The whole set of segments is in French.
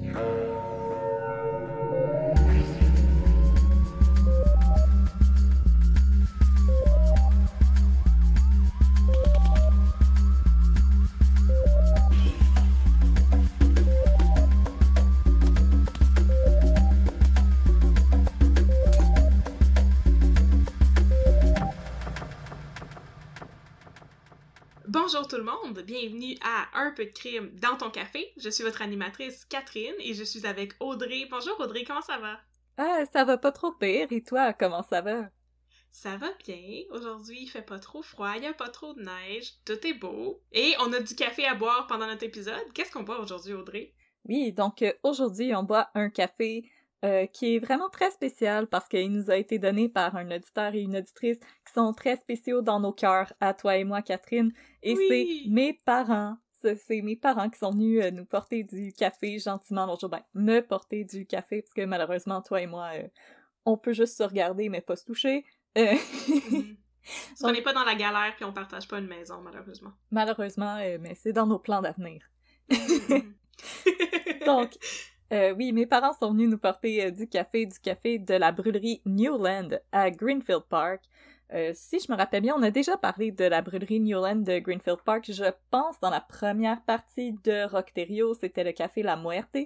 Yeah. Bonjour tout le monde, bienvenue à Un peu de crime dans ton café. Je suis votre animatrice Catherine et je suis avec Audrey. Bonjour Audrey, comment ça va? Ah, ça va pas trop pire. Et toi, comment ça va? Ça va bien. Aujourd'hui, il fait pas trop froid, il y a pas trop de neige, tout est beau. Et on a du café à boire pendant notre épisode. Qu'est-ce qu'on boit aujourd'hui, Audrey? Oui, donc euh, aujourd'hui, on boit un café euh, qui est vraiment très spécial parce qu'il nous a été donné par un auditeur et une auditrice qui sont très spéciaux dans nos cœurs, à toi et moi, Catherine. Et Oui. c'est mes parents. C'est mes parents qui sont venus euh, nous porter du café gentiment l'autre jour. Ben, me porter du café parce que malheureusement, toi et moi, euh, on peut juste se regarder mais pas se toucher. Euh, Mhm. Parce qu'on n'est pas dans la galère puis on partage pas une maison, malheureusement. malheureusement, euh, mais c'est dans nos plans d'avenir. Mhm. Donc, oui, mes parents sont venus nous porter du café, du café de la brûlerie Newland à Greenfield Park. Euh, si je me rappelle bien, on a déjà parlé de la brûlerie Newland de Greenfield Park, je pense, dans la première partie de Rockterio, c'était le café La Muerte,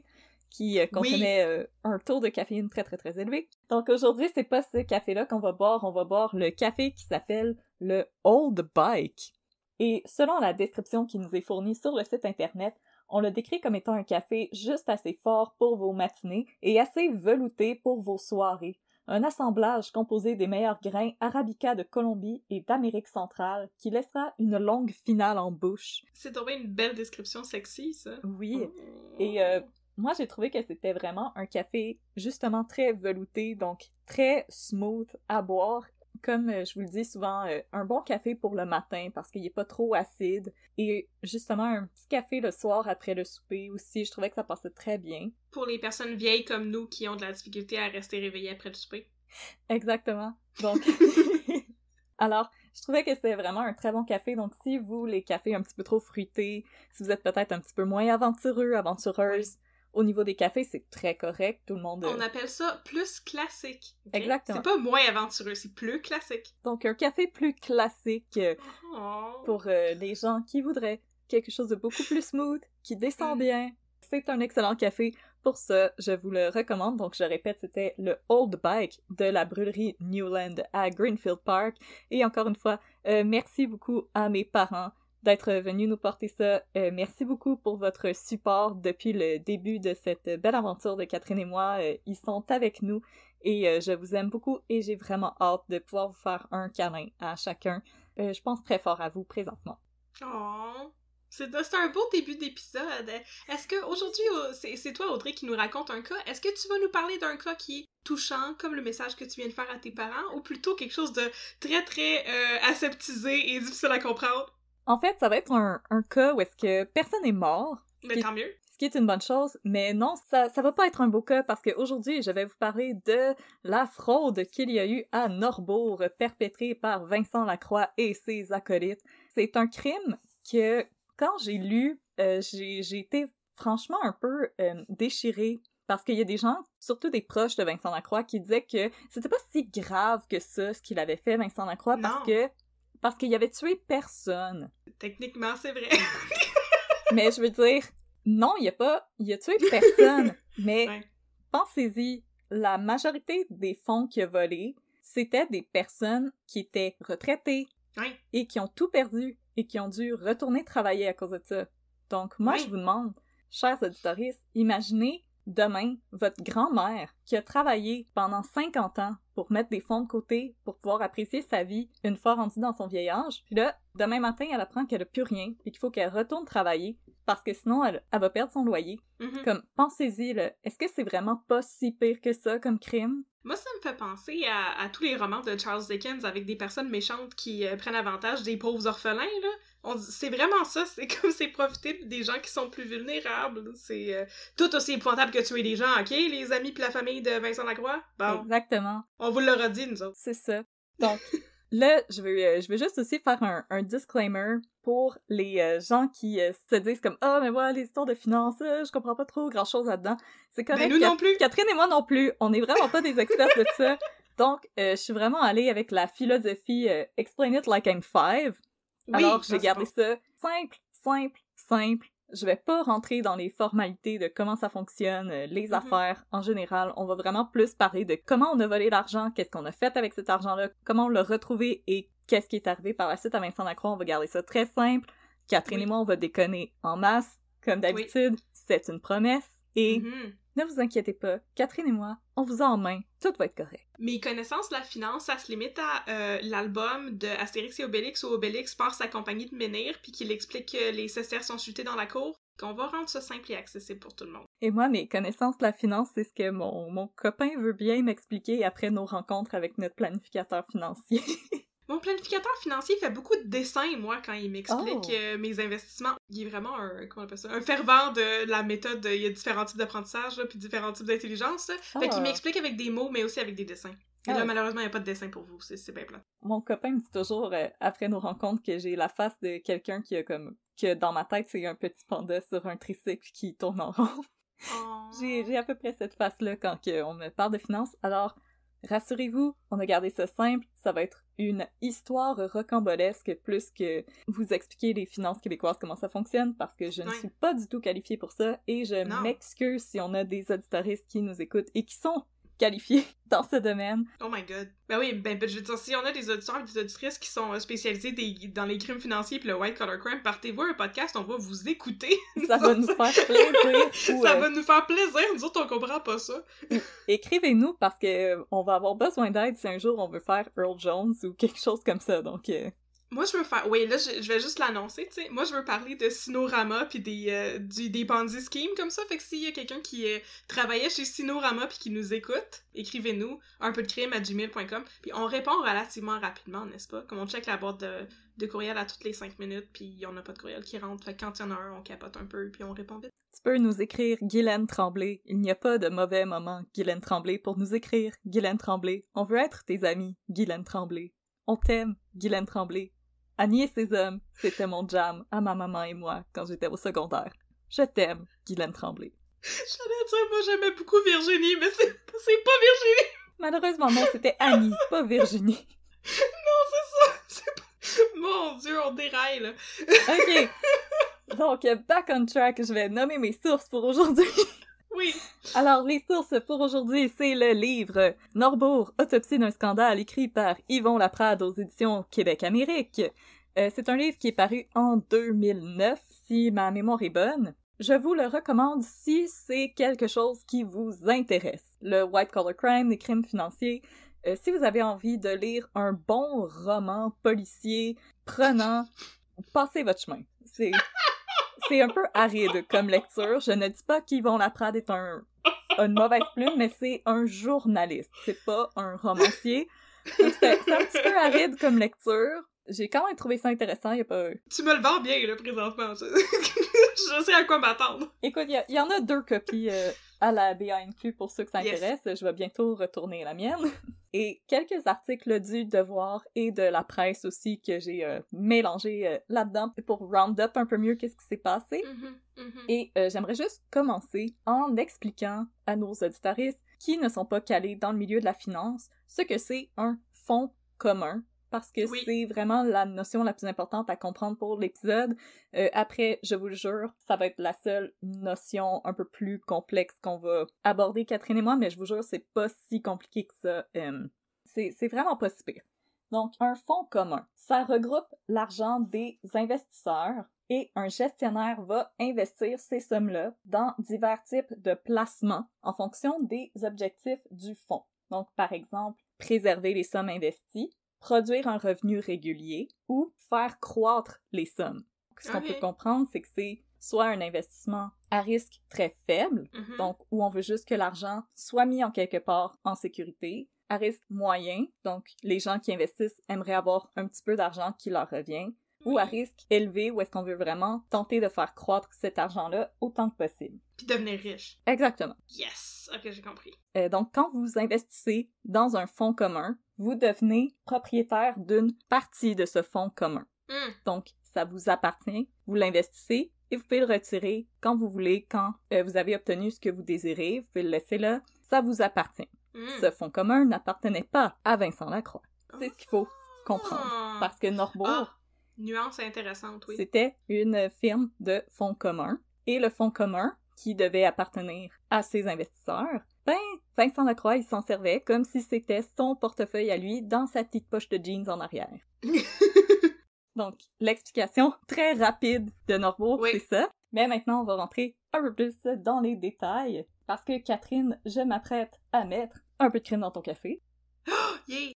qui euh, contenait euh, un taux de caféine très très très élevé. Donc aujourd'hui, c'est pas ce café-là qu'on va boire, on va boire le café qui s'appelle le Old Bike. Et selon la description qui nous est fournie sur le site internet, on le décrit comme étant un café juste assez fort pour vos matinées et assez velouté pour vos soirées. Un assemblage composé des meilleurs grains arabica de Colombie et d'Amérique centrale qui laissera une longue finale en bouche. C'est tombé une belle description sexy, ça. Oui. Et euh, moi, j'ai trouvé que c'était vraiment un café justement très velouté, donc très smooth à boire. Comme euh, je vous le dis souvent, euh, un bon café pour le matin parce qu'il est pas trop acide. Et justement, un petit café le soir après le souper aussi, je trouvais que ça passait très bien. Pour les personnes vieilles comme nous qui ont de la difficulté à rester réveillées après le souper. Exactement. Donc, alors, je trouvais que c'était vraiment un très bon café. Donc, si vous, les cafés un petit peu trop fruités, si vous êtes peut-être un petit peu moins aventureux, aventureuse, au niveau des cafés, c'est très correct. Tout le monde. On appelle ça plus classique. Exactement. C'est pas moins aventureux, c'est plus classique. Donc, un café plus classique euh, Oh. pour euh, les gens qui voudraient quelque chose de beaucoup plus smooth, qui descend Mm. bien. C'est un excellent café. Pour ça, je vous le recommande. Donc, je répète, c'était le Old Bike de la brûlerie Newland à Greenfield Park. Et encore une fois, euh, merci beaucoup à mes parents d'être venus nous porter ça. Euh, merci beaucoup pour votre support depuis le début de cette belle aventure de Catherine et moi. Euh, ils sont avec nous et euh, je vous aime beaucoup et j'ai vraiment hâte de pouvoir vous faire un câlin à chacun. Je pense très fort à vous présentement. Oh. C'est un beau début d'épisode. Est-ce que aujourd'hui, c'est toi, Audrey, qui nous raconte un cas? Est-ce que tu vas nous parler d'un cas qui est touchant, comme le message que tu viens de faire à tes parents, ou plutôt quelque chose de très, très aseptisé et difficile à comprendre? En fait, ça va être un, un cas où est-ce que personne n'est mort, Mais tant mieux. ce qui est une bonne chose, mais non, ça, ça va pas être un beau cas parce qu'aujourd'hui, je vais vous parler de la fraude qu'il y a eu à Norbourg, perpétrée par Vincent Lacroix et ses acolytes. C'est un crime que, quand j'ai lu, euh, j'ai j'ai été franchement un peu euh, déchirée parce qu'il y a des gens, surtout des proches de Vincent Lacroix, qui disaient que c'était pas si grave que ça, ce qu'il avait fait, Vincent Lacroix, Non. parce que parce qu'il avait tué personne. Techniquement, c'est vrai. mais je veux dire, non, il a pas, il a tué personne. mais Ouais. pensez-y, la majorité des fonds qu'il a volés, c'était des personnes qui étaient retraitées Ouais. et qui ont tout perdu et qui ont dû retourner travailler à cause de ça. Donc, moi, je vous demande, chers auditeurs, imaginez demain votre grand-mère qui a travaillé pendant 50 ans pour mettre des fonds de côté pour pouvoir apprécier sa vie une fois rendue dans son vieil âge. Puis là, demain matin, elle apprend qu'elle a plus rien et qu'il faut qu'elle retourne travailler parce que sinon, elle, elle va perdre son loyer. Mhm. Comme, pensez-y, là, est-ce que c'est vraiment pas si pire que ça comme crime? Moi, ça me fait penser à, à tous les romans de Charles Dickens avec des personnes méchantes qui euh, prennent avantage des pauvres orphelins, là. C'est vraiment ça, c'est comme c'est profiter des gens qui sont plus vulnérables. C'est euh, tout aussi épouvantable que tuer des gens, ok, les amis puis la famille de Vincent Lacroix? Bon, Exactement. on vous l'aura dit, nous autres. C'est ça. Donc, là, je veux, euh, je veux juste aussi faire un, un disclaimer pour les euh, gens qui se disent comme « Ah, mais voilà, les histoires de finances, je comprends pas trop grand-chose là-dedans. » C'est correct. Ben, nous Cat- non plus. Catherine et moi non plus. On n'est vraiment pas des experts de ça. Donc, je suis vraiment allée avec la philosophie Explain it like I'm five ». Oui, Alors, j'ai gardé ça simple, simple, simple. Je vais pas rentrer dans les formalités de comment ça fonctionne, euh, les Mhm. affaires en général. On va vraiment plus parler de comment on a volé l'argent, qu'est-ce qu'on a fait avec cet argent-là, comment on l'a retrouvé et qu'est-ce qui est arrivé par la suite à Vincent Lacroix. On va garder ça très simple. Catherine Oui. et moi, on va déconner en masse, comme d'habitude. C'est une promesse. Et Mhm. Ne vous inquiétez pas, Catherine et moi, on vous a en main. Tout va être correct. Mes connaissances de la finance, ça se limite à euh, l'album de Astérix et Obélix où Obélix part sa compagnie de menhir puis qu'il explique que les cestères sont chutés dans la cour. Qu'on va rendre ça simple et accessible pour tout le monde. Et moi, mes connaissances de la finance, c'est ce que mon, mon copain veut bien m'expliquer après nos rencontres avec notre planificateur financier. Mon planificateur financier fait beaucoup de dessins, moi, quand il m'explique Oh. euh, mes investissements. Il est vraiment un, comment on appelle ça, un fervent de la méthode. de- il y a différents types d'apprentissage, là, puis différents types d'intelligence. là. Fait qu'il Ah. m'explique avec des mots, mais aussi avec des dessins. Et Ah. là, malheureusement, il n'y a pas de dessin pour vous. C'est bien plat. Mon copain me dit toujours, euh, après nos rencontres, que j'ai la face de quelqu'un qui a comme... que dans ma tête, c'est un petit panda sur un tricycle qui tourne en rond. J'ai j'ai à peu près cette face-là quand on me parle de finances. Alors, rassurez-vous, on a gardé ça simple. Ça va être une histoire rocambolesque plus que vous expliquer les finances québécoises, comment ça fonctionne, parce que je ne suis pas du tout qualifiée pour ça et je m'excuse si on a des auditoristes qui nous écoutent et qui sont qualifiés dans ce domaine. Oh my god. Ben oui, ben, ben, je veux dire, si on a des auditeurs et des auditrices qui sont euh, spécialisés des- dans les crimes financiers puis le white collar crime, partez-vous un podcast, on va vous écouter. Ça va nous faire plaisir. Ou, ça euh, va nous faire plaisir, nous autres on comprend pas ça. Écrivez-nous parce que euh, on va avoir besoin d'aide si un jour on veut faire Earl Jones ou quelque chose comme ça. Donc, euh, Moi, je veux faire. Oui, là, je, je vais juste l'annoncer, tu sais. Moi, je veux parler de Sinorama puis des, euh, du, des Ponzi schemes comme ça. Fait que s'il y a quelqu'un qui euh, travaillait chez Sinorama puis qui nous écoute, écrivez-nous un peu de crime à gmail.com. Puis on répond relativement rapidement, n'est-ce pas? Comme on check la boîte de, courriel à toutes les 5 minutes puis on n'a pas de courriel qui rentre. Fait que quand il y en a un, on capote un peu puis on répond vite. tu peux nous écrire Guylaine Tremblay. Il n'y a pas de mauvais moment, Guylaine Tremblay, pour nous écrire Guylaine Tremblay. On veut être tes amis, Guylaine Tremblay. On t'aime, Guylaine Tremblay. Annie et ses hommes, c'était mon jam à ma maman et moi quand j'étais au secondaire. Je t'aime, Guylaine Tremblay. J'allais dire, moi, j'aimais beaucoup Virginie, mais c'est pas Virginie! Malheureusement, non, c'était Annie, pas Virginie. Non, c'est ça! Pas... Mon dieu, on déraille, là. Ok. Donc, back on track, je vais nommer mes sources pour aujourd'hui. Alors, les sources pour aujourd'hui, c'est le livre Norbourg, Autopsie d'un scandale, écrit par Yvon Laprade aux éditions Québec-Amérique. Euh, c'est un livre qui est paru en 2009, si ma mémoire est bonne. Je vous le recommande si c'est quelque chose qui vous intéresse. Le white collar crime, les crimes financiers. Euh, si vous avez envie de lire un bon roman policier prenant, passez votre chemin. C'est c'est un peu aride comme lecture. Je ne dis pas qu'Yvon Laprade est un, une mauvaise plume, mais c'est un journaliste. C'est pas un romancier. C'est un petit peu aride comme lecture. J'ai quand même trouvé ça intéressant. Y a pas... Tu me le vends bien, là, présentement. Je, je sais à quoi m'attendre. Écoute, il y, y en a deux copies euh, à la BANQ pour ceux que ça Yes. intéresse. Je vais bientôt retourner la mienne. Et quelques articles du Devoir et de la presse aussi que j'ai euh, mélangés euh, là-dedans pour round up un peu mieux qu'est-ce qui s'est passé. Et euh, j'aimerais juste commencer en expliquant à nos auditaristes qui ne sont pas calés dans le milieu de la finance ce que c'est un fonds commun parce que Oui. c'est vraiment la notion la plus importante à comprendre pour l'épisode. Euh, après, je vous le jure, ça va être la seule notion un peu plus complexe qu'on va aborder, Catherine et moi, mais je vous jure, c'est pas si compliqué que ça. Euh, c'est c'est vraiment pas si pire. Donc, un fonds commun, ça regroupe l'argent des investisseurs et un gestionnaire va investir ces sommes-là dans divers types de placements en fonction des objectifs du fonds. Donc, par exemple, préserver les sommes investies, produire un revenu régulier ou faire croître les sommes. Ce qu'on peut comprendre, c'est que c'est soit un investissement à risque très faible, Mhm. donc où on veut juste que l'argent soit mis en quelque part en sécurité, à risque moyen, donc les gens qui investissent aimeraient avoir un petit peu d'argent qui leur revient, ou à risque élevé, où est-ce qu'on veut vraiment tenter de faire croître cet argent-là autant que possible. Puis devenir riche. Exactement. Yes! Ok, j'ai compris. Euh, donc, quand vous investissez dans un fonds commun, vous devenez propriétaire d'une partie de ce fonds commun. Hmm. Donc, ça vous appartient, vous l'investissez et vous pouvez le retirer quand vous voulez, quand euh, vous avez obtenu ce que vous désirez, vous pouvez le laisser là, ça vous appartient. Hmm. Ce fonds commun n'appartenait pas à Vincent Lacroix. C'est ce qu'il faut comprendre. Ah. Parce que Norbourg, Ah, nuance intéressante, oui. c'était une firme de fonds commun. Et le fonds commun, qui devait appartenir à ses investisseurs, ben, Vincent Lacroix, il s'en servait comme si c'était son portefeuille à lui dans sa petite poche de jeans en arrière. Donc, l'explication très rapide de Norbourg, Oui. c'est ça. Mais maintenant, on va rentrer un peu plus dans les détails. Parce que, Catherine, je m'apprête à mettre un peu de crème dans ton café. Yeah!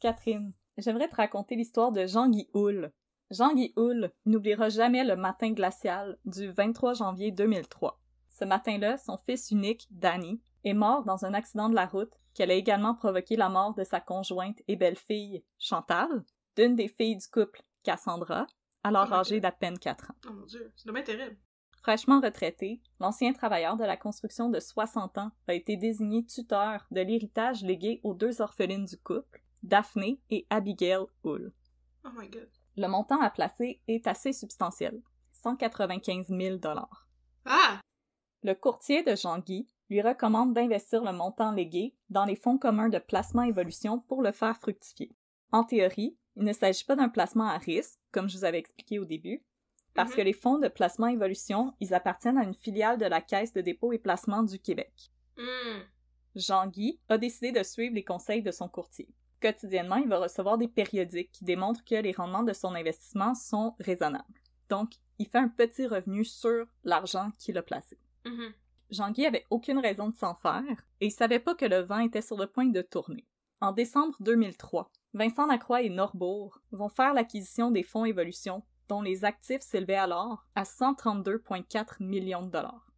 Catherine, j'aimerais te raconter l'histoire de Jean-Guy Houle. Jean-Guy Houle n'oubliera jamais le matin glacial du 23 janvier 2003. Ce matin-là, son fils unique, Danny, est mort dans un accident de la route qui allait également provoquer la mort de sa conjointe et belle-fille, Chantal, d'une des filles du couple, Cassandra, alors Oh âgée d'à peine 4 ans. Oh mon dieu, c'est dommage terrible. Fraîchement retraité, l'ancien travailleur de la construction de 60 ans a été désigné tuteur de l'héritage légué aux deux orphelines du couple, Daphné et Abigail Hull. Oh my god. Le montant à placer est assez substantiel, 195 000 Ah! Le courtier de Jean-Guy lui recommande d'investir le montant légué dans les fonds communs de placement évolution pour le faire fructifier. En théorie, il ne s'agit pas d'un placement à risque, comme je vous avais expliqué au début, parce Mhm. que les fonds de placement évolution, ils appartiennent à une filiale de la Caisse de dépôt et placement du Québec. Hmm. Jean-Guy a décidé de suivre les conseils de son courtier. Quotidiennement, il va recevoir des périodiques qui démontrent que les rendements de son investissement sont raisonnables. Donc, il fait un petit revenu sur l'argent qu'il a placé. Mhm. Jean-Guy avait aucune raison de s'en faire et il savait pas que le vent était sur le point de tourner. En décembre 2003, Vincent Lacroix et Norbourg vont faire l'acquisition des fonds Évolution dont les actifs s'élevaient alors à 132,4 millions de dollars.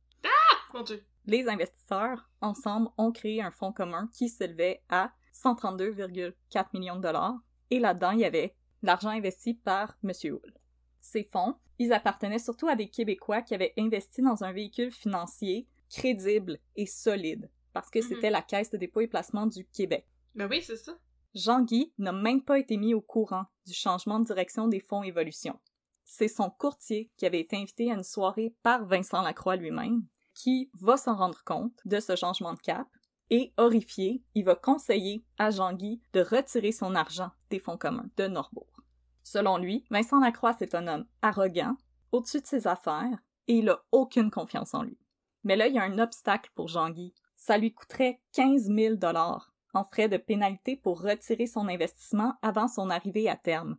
Mon dieu. Les investisseurs, ensemble, ont créé un fonds commun qui s'élevait à 132,4 millions de dollars et là-dedans, il y avait l'argent investi par M. Hull. Ces fonds, ils appartenaient surtout à des Québécois qui avaient investi dans un véhicule financier crédible et solide, parce que Mhm. c'était la Caisse de dépôt et placement du Québec. Ben oui, c'est ça. Jean-Guy n'a même pas été mis au courant du changement de direction des fonds Évolution. C'est son courtier qui avait été invité à une soirée par Vincent Lacroix lui-même, qui va s'en rendre compte de ce changement de cap et, horrifié, il va conseiller à Jean-Guy de retirer son argent des fonds communs de Norbourg. Selon lui, Vincent Lacroix c'est un homme arrogant, au-dessus de ses affaires, et il a aucune confiance en lui. Mais là, il y a un obstacle pour Jean-Guy. Ça lui coûterait 15 000 dollars en frais de pénalité pour retirer son investissement avant son arrivée à terme.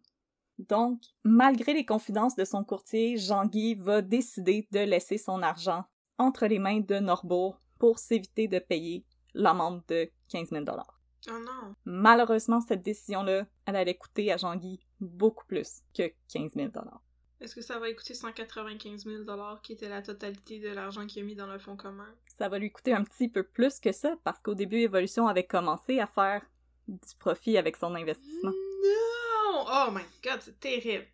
Donc, malgré les confidences de son courtier, Jean-Guy va décider de laisser son argent entre les mains de Norbourg pour s'éviter de payer l'amende de 15 000 Oh non. Malheureusement, cette décision-là, elle allait coûter à Jean-Guy beaucoup plus que 15 000 Est-ce que ça va coûter 195 000 qui était la totalité de l'argent qu'il a mis dans le fonds commun? Ça va lui coûter un petit peu plus que ça parce qu'au début, Evolution avait commencé à faire du profit avec son investissement. Non! Oh my god, c'est terrible.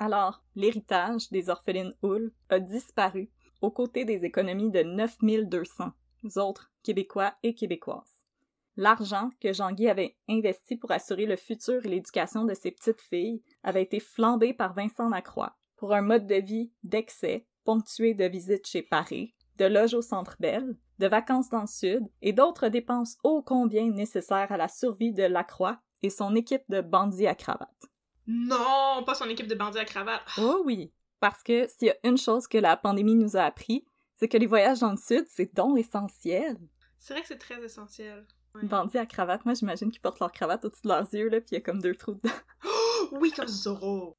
Alors, l'héritage des orphelines Hull a disparu aux côtés des économies de 9200 autres Québécois et Québécoises. L'argent que Jean-Guy avait investi pour assurer le futur et l'éducation de ses petites filles avait été flambé par Vincent Lacroix pour un mode de vie d'excès, ponctué de visites chez Paris, de loges au Centre Bell, de vacances dans le Sud et d'autres dépenses ô combien nécessaires à la survie de Lacroix et son équipe de bandits à cravate. Non, pas son équipe de bandits à cravate. Oh oui, parce que s'il y a une chose que la pandémie nous a appris, c'est que les voyages dans le sud, c'est donc essentiel. C'est vrai que c'est très essentiel. Ouais. Bandits à cravate, moi j'imagine qu'ils portent leur cravate au-dessus de leurs yeux, là, puis il y a comme deux trous dedans. oui, comme Zorro.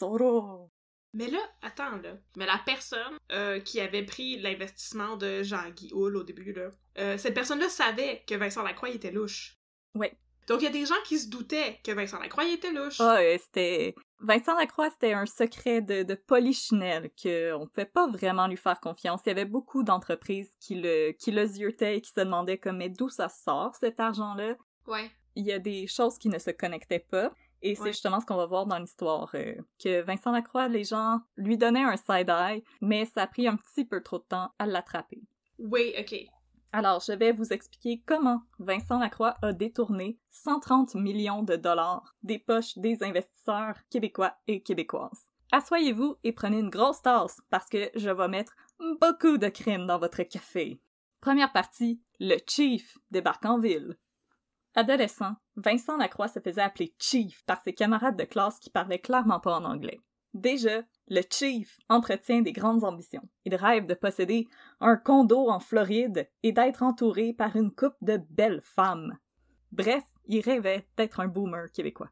Zorro! Mais là, attends, là. Mais la personne euh, qui avait pris l'investissement de Jean-Guy Hull au début, là, euh, cette personne-là savait que Vincent Lacroix était louche. Oui. Donc il y a des gens qui se doutaient que Vincent Lacroix était louche. Ah, c'était... Vincent Lacroix, c'était un secret de, de polichinelle qu'on pouvait pas vraiment lui faire confiance. Il y avait beaucoup d'entreprises qui le, qui le ziotaient et qui se demandaient comme, mais d'où ça sort, cet argent-là? Ouais. Il y a des choses qui ne se connectaient pas. Et c'est Ouais. justement ce qu'on va voir dans l'histoire, euh, que Vincent Lacroix, les gens lui donnaient un side-eye, mais ça a pris un petit peu trop de temps à l'attraper. Oui, ok. Alors, je vais vous expliquer comment Vincent Lacroix a détourné 130 millions de dollars des poches des investisseurs québécois et québécoises. Assoyez-vous et prenez une grosse tasse parce que je vais mettre beaucoup de crème dans votre café. Première partie, le Chief débarque en ville. Adolescent, Vincent Lacroix se faisait appeler Chief par ses camarades de classe qui parlaient clairement pas en anglais. Déjà, le Chief entretient des grandes ambitions. Il rêve de posséder un condo en Floride et d'être entouré par une couple de belles femmes. Bref, il rêvait d'être un boomer québécois.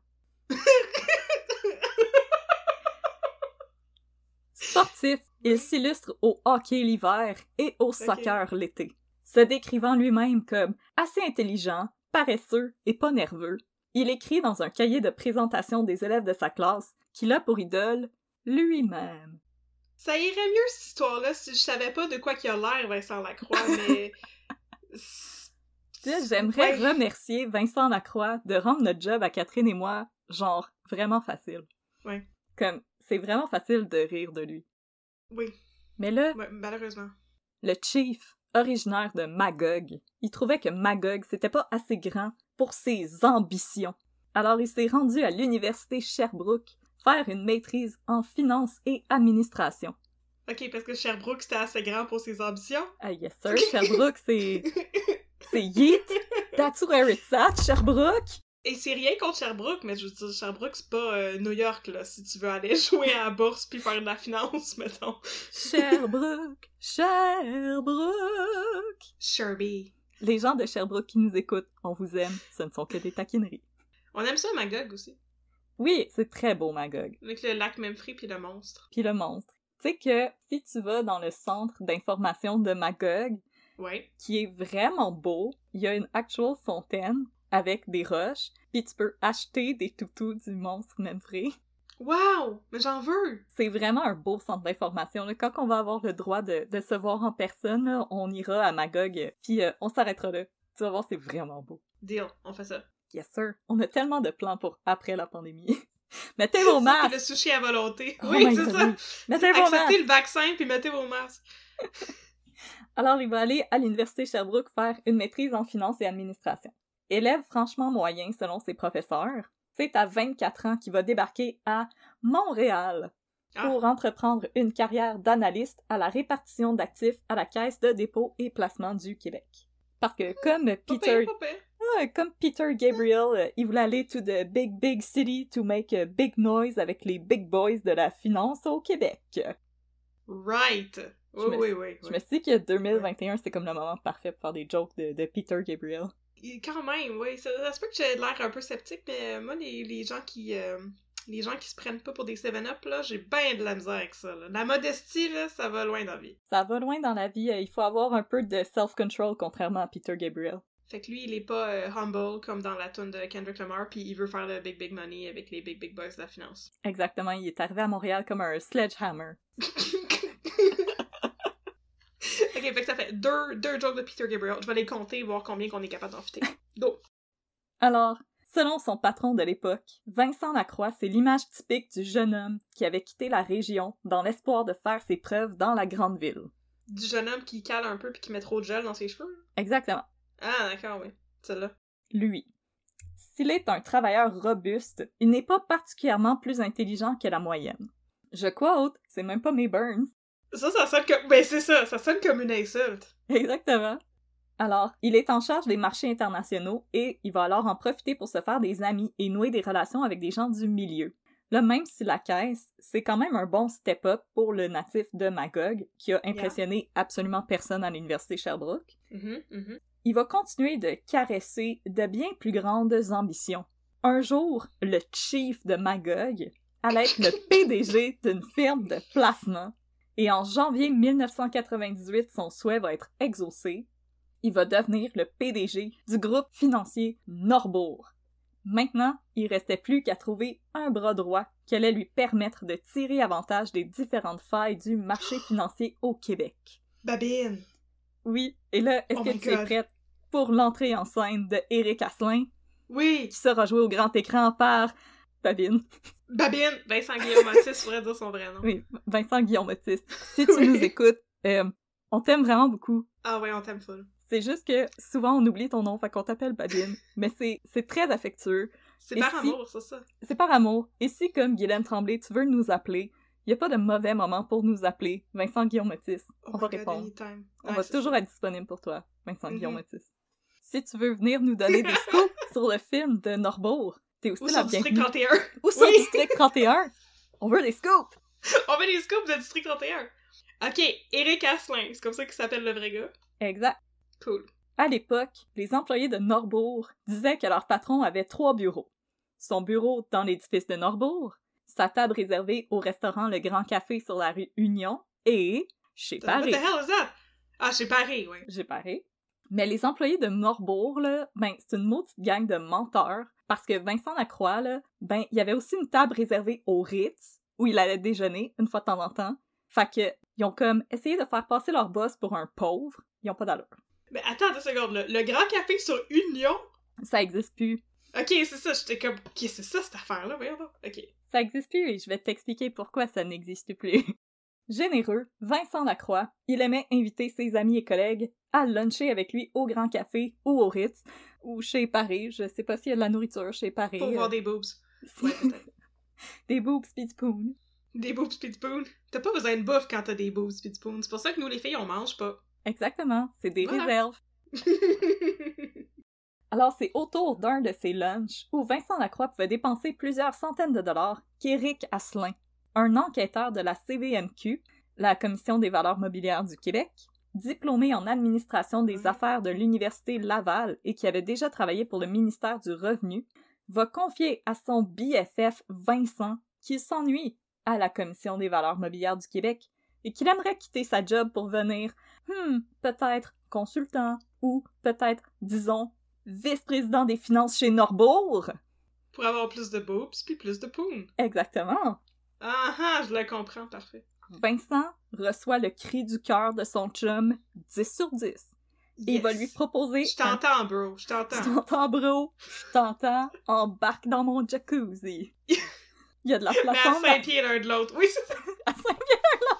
Sportif, il s'illustre au hockey l'hiver et au soccer l'été. Se décrivant lui-même comme assez intelligent, paresseux et pas nerveux, il écrit dans un cahier de présentation des élèves de sa classe qu'il a pour idole lui-même. Ça irait mieux cette histoire-là si je savais pas de quoi qu'il a l'air, Vincent Lacroix, mais. J'aimerais Ouais. remercier Vincent Lacroix de rendre notre job à Catherine et moi, genre, vraiment facile. Ouais. Comme, c'est vraiment facile de rire de lui. Oui, Mais là, ouais, malheureusement. le chief, originaire de Magog, il trouvait que Magog, c'était pas assez grand pour ses ambitions. Alors il s'est rendu à l'université Sherbrooke faire une maîtrise en finance et administration. Ok, parce que Sherbrooke, c'était assez grand pour ses ambitions. Ah yes sir, Sherbrooke, c'est... c'est yeet! That's where it's at, Sherbrooke! Et c'est rien contre Sherbrooke, mais je veux dire, Sherbrooke, c'est pas euh, New York, là, si tu veux aller jouer à la bourse puis faire de la finance, mettons. Sherbrooke, Sherbrooke. Sherby. Les gens de Sherbrooke qui nous écoutent, on vous aime, ce ne sont que des taquineries. On aime ça, Magog, aussi. Oui, c'est très beau, Magog. Avec le lac Memphis puis le monstre. Puis le monstre. Tu sais que si tu vas dans le centre d'information de Magog, Ouais. qui est vraiment beau, il y a une actual fontaine avec des roches, puis tu peux acheter des toutous du monstre Memphis. Wow! Mais j'en veux! C'est vraiment un beau centre d'information. Quand on va avoir le droit de, de se voir en personne, là, on ira à Magog, puis euh, on s'arrêtera là. Tu vas voir, c'est vraiment beau. Deal, on fait ça. Yes, sir. On a tellement de plans pour après la pandémie. Mettez vos masques! le sushi à volonté. Oh oui, c'est ça! Mettez vos Acceptez masques! le vaccin puis mettez vos masques. Alors, il va aller à l'Université Sherbrooke faire une maîtrise en finance et administration. Élève franchement moyen selon ses professeurs, c'est à 24 ans qu'il va débarquer à Montréal Ah. pour entreprendre une carrière d'analyste à la répartition d'actifs à la Caisse de dépôt et placement du Québec. Parce que comme Pas Peter, pire, pas pire. Ah, comme Peter Gabriel, euh, il voulait aller to the big big city to make a big noise avec les big boys de la finance au Québec. Right! Oui, me- oui, oui. Je oui. me suis dit que 2021 c'était comme le moment parfait pour faire des jokes de, de Peter Gabriel. Quand même, oui. Ça, ça se peut que j'ai l'air un peu sceptique, mais moi, les, les gens qui. euh, les gens qui se prennent pas pour des 7-up, là, j'ai bien de la misère avec ça. là. La modestie, là, ça va loin dans la vie. Ça va loin dans la vie, euh, il faut avoir un peu de self-control contrairement à Peter Gabriel. Fait que lui, il est pas euh, humble comme dans la tune de Kendrick Lamar, puis il veut faire le big big money avec les big big boys de la finance. Exactement, il est arrivé à Montréal comme un sledgehammer. ok, fait que ça fait deux, deux jokes de Peter Gabriel. Je vais les compter et voir combien qu'on est capable d'en fitter. Go! Alors, selon son patron de l'époque, Vincent Lacroix, c'est l'image typique du jeune homme qui avait quitté la région dans l'espoir de faire ses preuves dans la grande ville. Du jeune homme qui cale un peu puis qui met trop de gel dans ses cheveux? Exactement. Ah, d'accord, oui. Celle-là. lui. S'il est un travailleur robuste, il n'est pas particulièrement plus intelligent que la moyenne. Je quote, c'est même pas mes Burns. Ça, ça sonne comme. Ben, c'est ça, ça sonne comme une insulte. Exactement. Alors, il est en charge des marchés internationaux et il va alors en profiter pour se faire des amis et nouer des relations avec des gens du milieu. Là, même si la caisse, c'est quand même un bon step-up pour le natif de Magog, qui a impressionné absolument personne à l'université Sherbrooke, Mhm, mhm. Il va continuer de caresser de bien plus grandes ambitions. Un jour, le chief de Magog allait être le PDG d'une firme de placement. Et en janvier 1998, son souhait va être exaucé. Il va devenir le PDG du groupe financier Norbourg. Maintenant, il restait plus qu'à trouver un bras droit qui allait lui permettre de tirer avantage des différentes failles du marché financier au Québec. Babine. Oui, et là, est-ce Oh que tu es prête pour l'entrée en scène de Eric Asselin, Oui. qui sera joué au grand écran par Babine? Babine. Vincent Guillaume Mathis, faudrait dire son vrai nom. Oui, Vincent Guillaume Otis. Si tu Oui. nous écoutes, euh, on t'aime vraiment beaucoup. Ah ouais, on t'aime full. C'est juste que souvent on oublie ton nom, fait qu'on t'appelle Babine. mais c'est c'est très affectueux. C'est par si- amour, c'est ça. C'est par amour. Et si, comme Guylaine Tremblay, tu veux nous appeler, il n'y a pas de mauvais moment pour nous appeler. Vincent Guillaume Otis. Oh On va répondre. On va toujours ça. être disponible pour toi, Vincent Mhm. Guillaume Otis. Si tu veux venir nous donner des scoops sur le film de Norbourg, t'es aussi Ou la sur District bienvenue. 31. Ou sur Oui. District 31. On veut des scoops! On met des scoops de District 31. Ok, Eric Asselin, c'est comme ça qu'il s'appelle le vrai gars. Exact. Cool. À l'époque, les employés de Norbourg disaient que leur patron avait trois bureaux. Son bureau dans l'édifice de Norbourg, sa table réservée au restaurant Le Grand Café sur la rue Union et chez What Paris. the hell is that? Ah, chez Paris, ouais. J'ai paré. Mais les employés de Norbourg, là, ben, c'est une maudite gang de menteurs. Parce que Vincent Lacroix, là, ben, il y avait aussi une table réservée au Ritz, où il allait déjeuner une fois de temps en temps. Fait que, ils ont comme essayé de faire passer leur boss pour un pauvre. Ils ont pas d'allure. Mais attends deux secondes, là. Le Grand Café sur Union? Ça existe plus. Ok, c'est ça, j'étais comme... Ok, c'est ça, cette affaire-là, voyons. Ok. Ça existe plus et je vais t'expliquer pourquoi ça n'existe plus. Généreux, Vincent Lacroix, il aimait inviter ses amis et collègues à luncher avec lui au Grand Café ou au Ritz ou chez Paris. Je sais pas s'il y a de la nourriture chez Paris. Pour euh, voir des boobs. Ouais, des boobs pis. Des boobs pis. T'as pas besoin de bouffe quand t'as des boobs pis. C'est pour ça que nous, les filles, on mange pas. Exactement, c'est des Voilà. réserves. Alors c'est autour d'un de ces lunchs où Vincent Lacroix pouvait dépenser plusieurs centaines de dollars qu'Éric Asselin, un enquêteur de la CVMQ, la Commission des valeurs mobilières du Québec, diplômé en administration des affaires de l'Université Laval et qui avait déjà travaillé pour le ministère du Revenu, va confier à son BFF Vincent qu'il s'ennuie à la Commission des valeurs mobilières du Québec et qu'il aimerait quitter sa job pour venir, hmm, peut-être consultant ou peut-être, disons, vice-président des finances chez Norbourg. Pour avoir plus de boobs pis plus de poon. Exactement. Ah ah, je le comprends, parfait. Vincent reçoit le cri du cœur de son chum 10 sur 10. Et il va Yes. lui proposer Je un t'entends, bro, je Je t'entends. t'entends, bro. Je t'entends. Embarque dans mon jacuzzi. Il y a de la Mais place à en bas. cinq pieds l'un de l'autre. Oui, c'est ça. À Saint-Pierre,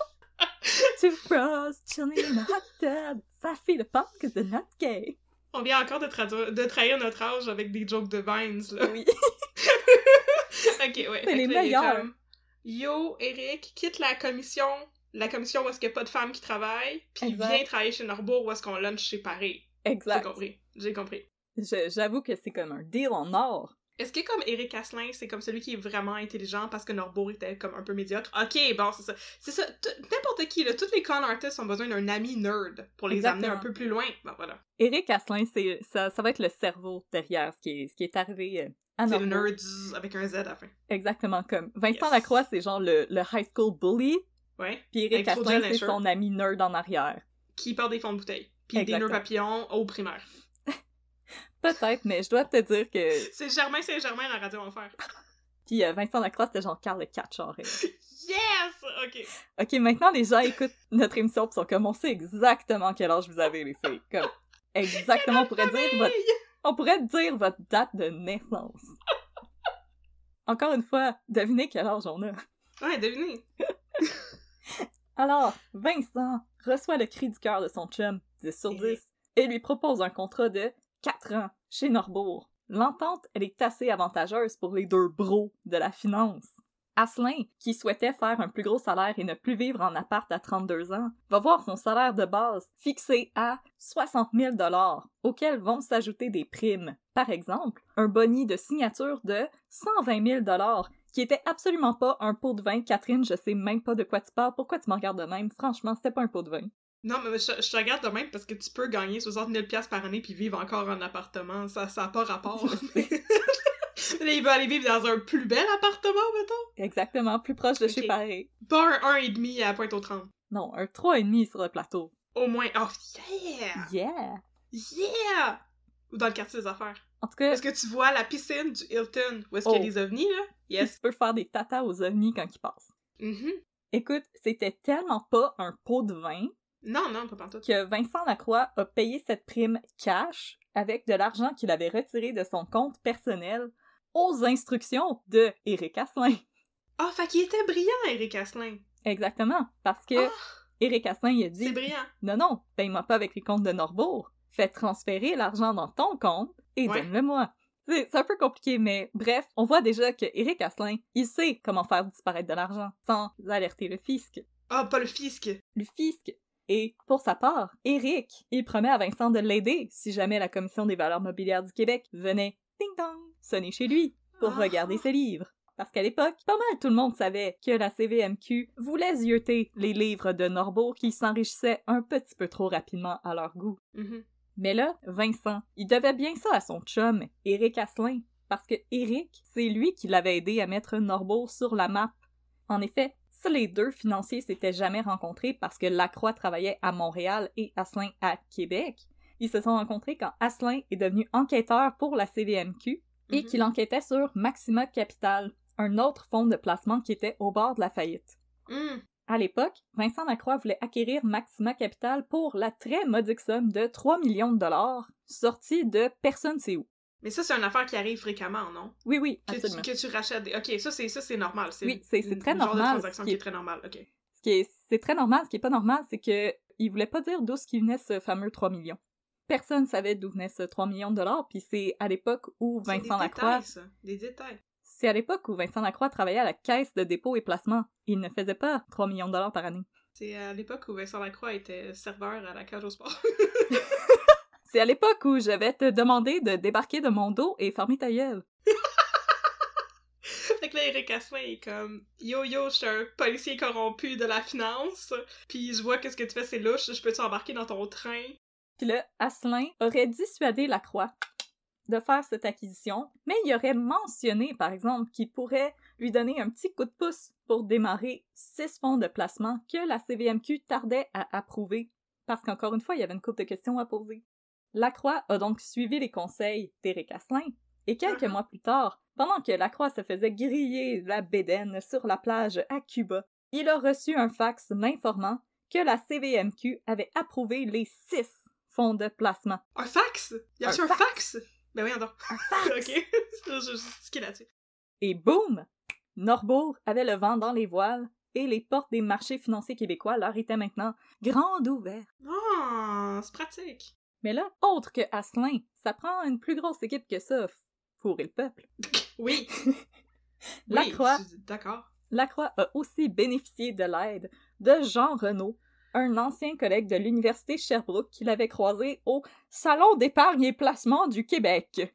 Two bros chilling in a hot tub. Ça fait le not gay. On vient encore de, traduire- de trahir notre âge avec des jokes de Vines, là. Oui. ok, ouais. C'est les là, meilleurs. comme, Yo, Eric, quitte la commission, la commission où est-ce qu'il n'y a pas de femmes qui travaillent, puis Exact. viens travailler chez Norbourg où est-ce qu'on lunch chez Paris. J'ai Exact. compris. J'ai compris. Je- J'avoue que c'est comme un deal en or. Est-ce que comme Eric Asselin, c'est comme celui qui est vraiment intelligent parce que Norbourg était comme un peu médiocre? Ok, bon, c'est ça. C'est ça. N'importe qui, là, tous les con artists ont besoin d'un ami nerd pour les amener un peu plus loin. Bon, voilà. Eric Asselin, c'est ça, ça va être le cerveau derrière ce qui est, ce qui est arrivé euh, C'est le nerd avec un Z à la fin. Exactement comme. Vincent Yes. Lacroix, c'est genre le, le high school bully, Ouais. puis Eric Asselin, c'est son ami nerd en arrière. Qui porte des fonds de bouteille. Puis des nœuds papillons au primaire. Peut-être, mais je dois te dire que. C'est Germain Saint-Germain à Radio Enfer. Puis euh, Vincent Lacroix, c'était genre Carl le Catcheur. Yes! Ok. Ok, maintenant les gens écoutent notre émission pis sont comme on sait exactement quel âge vous avez les filles. Comme exactement on pourrait dire votre on pourrait dire votre date de naissance. Encore une fois, devinez quel âge on a. Ouais, devinez. Alors, Vincent reçoit le cri du cœur de son chum, 10 sur 10, et lui propose un contrat de 4 ans chez Norbourg. L'entente, elle est assez avantageuse pour les deux bros de la finance. Asselin, qui souhaitait faire un plus gros salaire et ne plus vivre en appart à 32 ans, va voir son salaire de base fixé à 60 000 auxquels vont s'ajouter des primes. Par exemple, un boni de signature de 120 000 qui était absolument pas un pot de vin. Catherine, je sais même pas de quoi tu parles. Pourquoi tu me regardes de même? Franchement, c'était pas un pot de vin. Non, mais je, je te regarde de même parce que tu peux gagner 60 000 par année puis vivre encore en appartement. Ça n'a pas rapport. Là, il veut aller vivre dans un plus bel appartement, mettons. Exactement, plus proche de chez. Paris. Pas un 1,5 à Pointe-aux-Trembles. Non, un 3,5 sur le plateau. Au moins. Oh, yeah! Yeah! Yeah! Ou dans le quartier des affaires. En tout cas, Est-ce que tu vois la piscine du Hilton? Où est-ce qu'il y a Oh. les ovnis, là? Yes. tu peux faire des tatas aux ovnis quand ils passent. Mhm. Écoute, c'était tellement pas un pot de vin Non, non, pas pantoute. que Vincent Lacroix a payé cette prime cash avec de l'argent qu'il avait retiré de son compte personnel aux instructions de Éric Asselin. Ah, fait qu'il était brillant, Eric Asselin. Exactement, parce que Ah, Éric Asselin il a c'est dit brillant. non non, paye-moi pas avec les comptes de Norbourg, fais transférer l'argent dans ton compte et Ouais. donne-le-moi. C'est c'est un peu compliqué, mais bref, on voit déjà que Éric Asselin, il sait comment faire disparaître de l'argent sans alerter le fisc. Ah, pas le fisc. le fisc. Et pour sa part, Eric, il promet à Vincent de l'aider si jamais la Commission des valeurs mobilières du Québec venait ding dong sonner chez lui pour Ah. regarder ses livres. Parce qu'à l'époque, pas mal tout le monde savait que la CVMQ voulait zioter les livres de Norbeau qui s'enrichissaient un petit peu trop rapidement à leur goût. Mhm. Mais là, Vincent, il devait bien ça à son chum, Éric Asselin, parce que Éric, c'est lui qui l'avait aidé à mettre Norbeau sur la map. En effet, si les deux financiers s'étaient jamais rencontrés parce que Lacroix travaillait à Montréal et Asselin à Québec, ils se sont rencontrés quand Asselin est devenu enquêteur pour la CVMQ et Mhm. qu'il enquêtait sur Maxima Capital, un autre fonds de placement qui était au bord de la faillite. Hmm. À l'époque, Vincent Lacroix voulait acquérir Maxima Capital pour la très modique somme de 3 millions de dollars, sortie de personne sait où. Mais ça, c'est une affaire qui arrive fréquemment, non? Oui, oui, Que tu, que tu rachètes des... Ok, ça, c'est ça, c'est normal. Oui, c'est- très genre normal, de transaction ce qui qui est très normal, ok. Ce qui est, c'est très normal. Ce qui est pas normal, c'est que il voulait pas dire d'où ce qui venait ce fameux 3 millions. Personne savait d'où venait ce 3 millions de dollars, puis c'est à l'époque où Vincent des Lacroix, détails, ça. Des détails. c'est à l'époque où Vincent Lacroix travaillait à la caisse de dépôt et placement. Il ne faisait pas 3 millions de dollars par année. C'est à l'époque où Vincent Lacroix était serveur à la cage au sport. C'est à l'époque où je vais te demander de débarquer de mon dos et fermer ta gueule. fait que là, Eric Asselin est comme Yo yo, je suis un policier corrompu de la finance, puis je vois que ce que tu fais c'est louche, je peux-tu embarquer dans ton train? Puis là, Asselin aurait dissuadé Lacroix de faire cette acquisition, mais il aurait mentionné, par exemple, qu'il pourrait lui donner un petit coup de pouce pour démarrer six fonds de placement que la CVMQ tardait à approuver, parce qu'encore une fois, il y avait une couple de questions à poser. Lacroix a donc suivi les conseils d'Éric Asselin, et quelques mois plus tard, pendant que Lacroix se faisait griller la bédaine sur la plage à Cuba, il a reçu un fax l'informant que la CVMQ avait approuvé les six fonds de placement. Un fax? Y a-tu Un un, fax? Ben oui, non. Un fax! ok. je suis là-dessus. Et boum! Norbourg avait le vent dans les voiles et les portes des marchés financiers québécois leur étaient maintenant grandes ouvertes. Ah, c'est pratique. Mais là, autre que Asselin, ça prend une plus grosse équipe que ça. Fourrer le peuple. Oui. Lacroix. Oui, d'accord. Lacroix a aussi bénéficié de l'aide de Jean Renaud, un ancien collègue de l'Université Sherbrooke qu'il avait croisé au Salon d'épargne et placement du Québec.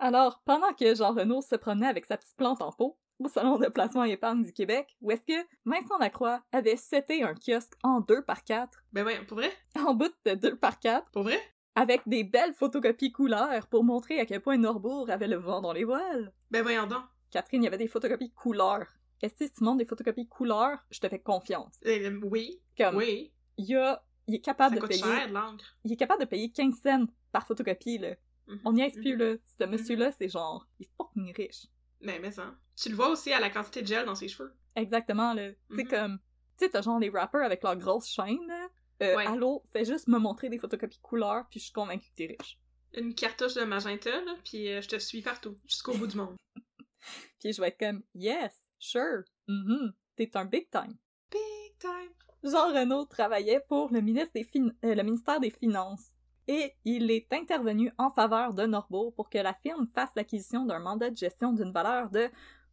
Alors, pendant que Jean Renaud se promenait avec sa petite plante en pot au Salon de placement et épargne du Québec, où est-ce que Vincent Lacroix avait seté un kiosque en 2 par 4, Ben oui, pour vrai? en bout de 2 par 4, Pour vrai? Avec des belles photocopies couleurs pour montrer à quel point Norbourg avait le vent dans les voiles. Ben voyons donc. Catherine, il y avait des photocopies couleurs. Est-ce que si tu montres des photocopies couleurs, je te fais confiance? Euh, oui. Comme, Oui. il y a, il est capable Ça de coûte payer, cher, il est capable de payer 15 cents par photocopie, là. Mhm. On n'y est plus, là. Ce monsieur-là, c'est genre, il est fucking riche. Ben, mais ça. Tu le vois aussi à la quantité de gel dans ses cheveux. Exactement, là. C'est Mhm. comme, tu sais, t'as genre les rappers avec leurs grosses chaînes, là. Euh, Ouais. Allô, fais juste me montrer des photocopies couleurs, puis je suis convaincue que t'es riche. Une cartouche de magenta, là, puis euh, je te suis partout, jusqu'au bout du monde. Puis je vais être comme, yes, sure, mhm, t'es un big time. Big time. Jean Renaud travaillait pour le, ministre des Fin- euh, le ministère des Finances et il est intervenu en faveur de Norbourg pour que la firme fasse l'acquisition d'un mandat de gestion d'une valeur de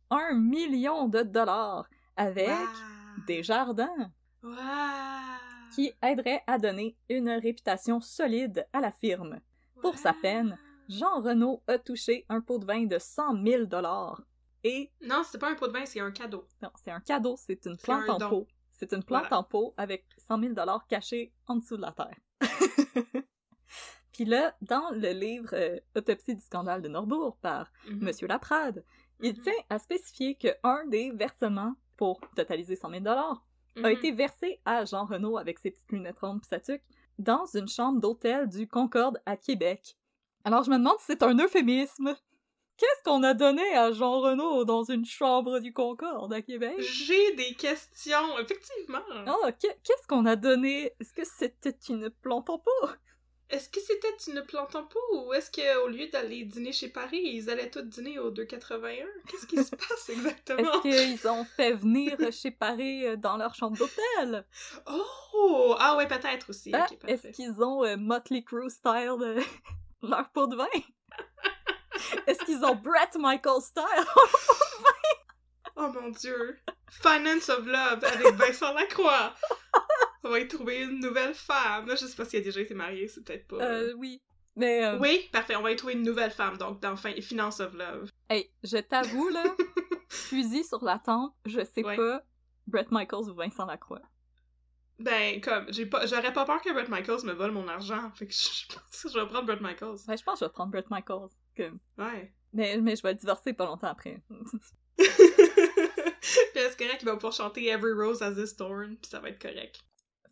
un million de dollars avec Wow. des jardins Wow. Qui aideraient à donner une réputation solide à la firme. Pour sa peine, Jean Renault a touché un pot de vin de 100 000 dollars. Et Non, c'est pas un pot de vin, c'est un cadeau. non, c'est un cadeau, c'est une plante un en don. pot. C'est une plante Voilà. en pot avec 100 000 dollars cachés en dessous de la terre. Puis là, dans le livre euh, Autopsie du scandale de Norbourg par Mhm. Monsieur Laprade, il Mhm. tient à spécifier que un des versements pour totaliser 100 000 dollars A été versé à Jean Renault avec ses petites lunettes rondes pis sa tuque dans une chambre d'hôtel du Concorde à Québec. Alors je me demande si c'est un euphémisme. Qu'est-ce qu'on a donné à Jean Renault dans une chambre du Concorde à Québec? J'ai des questions, effectivement. Oh, qu'est- qu'est-ce qu'on a donné? Est-ce que c'était une plante en pot? Est-ce que c'était une plante en pot ou est-ce qu'au lieu d'aller dîner chez Paris, ils allaient tous dîner au 281? Qu'est-ce qui se passe exactement? Est-ce qu'ils ont fait venir chez Paris euh, dans leur chambre d'hôtel? Oh! Ah ouais, peut-être aussi. Ah, Est-ce qu'ils ont euh, Motley Crue style euh, leur pot de vin? Est-ce qu'ils ont Brett Michael style? Oh mon dieu! Finance of Love avec Vincent Lacroix! On va y trouver une nouvelle femme. Là, je sais pas s'il a déjà été marié, c'est peut-être pas. Euh, oui. Mais, euh, Oui, parfait, on va y trouver une nouvelle femme, donc dans fin... Finance of Love. hey, je t'avoue, là, fusil sur la tempe, je sais Ouais. pas Brett Michaels ou Vincent Lacroix. Ben, comme, j'ai pas, j'aurais pas peur que Brett Michaels me vole mon argent, fait que je pense que je vais prendre Brett Michaels. Ouais, je pense que je vais prendre Brett Michaels. que- Ouais. Mais, mais je vais le divorcer pas longtemps après. puis est-ce correct qu'il va pouvoir chanter Every Rose Has Its Thorn, puis ça va être correct.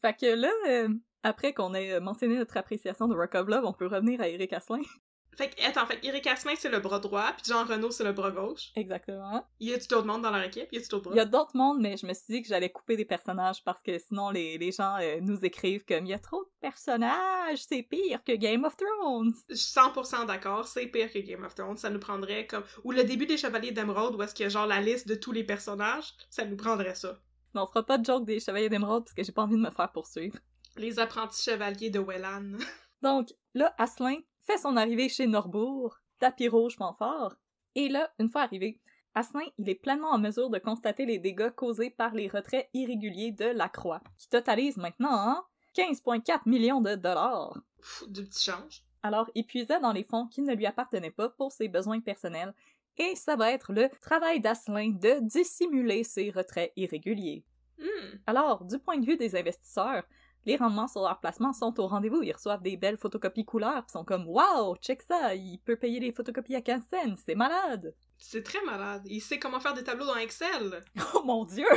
Fait que là, euh, après qu'on ait euh, mentionné notre appréciation de Rock of Love, on peut revenir à Eric Asselin. Fait que, attends, fait Eric Asselin, c'est le bras droit, puis Jean Renault, c'est le bras gauche. Exactement. Y a-tu d'autres monde dans leur équipe? Y a-tu d'autres bras? Il y a d'autres mondes, mais je me suis dit que j'allais couper des personnages parce que sinon les, les gens euh, nous écrivent comme il y a trop de personnages, c'est pire que Game of Thrones. Je suis 100% d'accord, c'est pire que Game of Thrones, ça nous prendrait comme... Ou le début des Chevaliers d'Emeraude, où est-ce qu'il y a genre la liste de tous les personnages, ça nous prendrait ça. Mais on fera pas de joke des Chevaliers d'Émeraude parce que j'ai pas envie de me faire poursuivre. Les apprentis chevaliers de Wellan. Donc, là, Asselin fait son arrivée chez Norbourg, tapis rouge fanfare, et là, une fois arrivé, Asselin, il est pleinement en mesure de constater les dégâts causés par les retraits irréguliers de la Croix, qui totalisent maintenant hein, 15,4 millions de dollars. Pff, du petit change. Alors, il puisait dans les fonds qui ne lui appartenaient pas pour ses besoins personnels, et ça va être le travail d'Asselin de dissimuler ces retraits irréguliers. Hmm. Alors, du point de vue des investisseurs, les rendements sur leur placement sont au rendez-vous. Ils reçoivent des belles photocopies couleurs, ils sont comme Wow, check ça, il peut payer les photocopies à 15 cents, c'est malade! C'est très malade. Il sait comment faire des tableaux dans Excel. Oh mon dieu!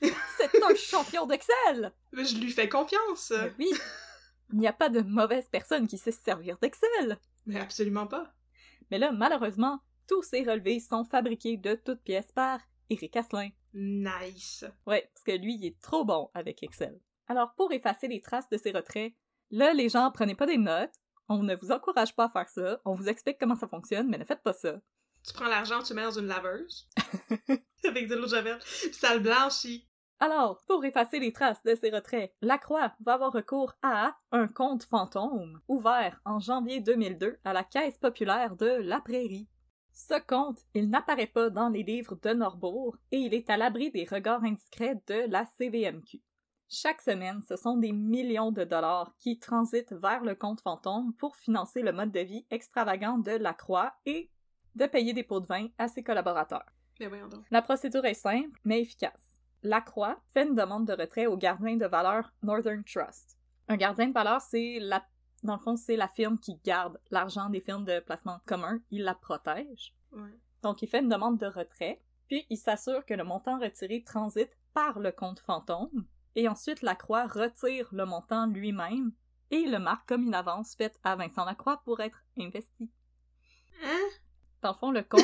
C'est un champion d'Excel! Mais je lui fais confiance. Mais oui! Il n'y a pas de mauvaise personne qui sait se servir d'Excel! Mais absolument pas. Mais là, malheureusement, tous ces relevés sont fabriqués de toutes pièces par Eric Asselin. Nice. Ouais, parce que lui, il est trop bon avec Excel. Alors, pour effacer les traces de ces retraits, là, les gens, prenez pas des notes. On ne vous encourage pas à faire ça. On vous explique comment ça fonctionne, mais ne faites pas ça. Tu prends l'argent, tu mets dans une laveuse. Avec de l'eau de javel. Puis ça le blanchit. Alors, pour effacer les traces de ces retraits, la Croix va avoir recours à un compte fantôme ouvert en janvier 2002 à la Caisse populaire de La Prairie. Ce compte, il n'apparaît pas dans les livres de Norbourg et il est à l'abri des regards indiscrets de la CVMQ. Chaque semaine, ce sont des millions de dollars qui transitent vers le compte fantôme pour financer le mode de vie extravagant de la Croix et de payer des pots de vin à ses collaborateurs. Donc. La procédure est simple, mais efficace. La Croix fait une demande de retrait au gardien de valeur Northern Trust. Un gardien de valeur, c'est la... Dans le fond, c'est la firme qui garde l'argent des firmes de placement commun. Il la protège. Ouais. Donc, il fait une demande de retrait, puis il s'assure que le montant retiré transite par le compte fantôme, et ensuite la Croix retire le montant lui-même et le marque comme une avance faite à Vincent Lacroix pour être investi. Hein? Dans le fond, le compte...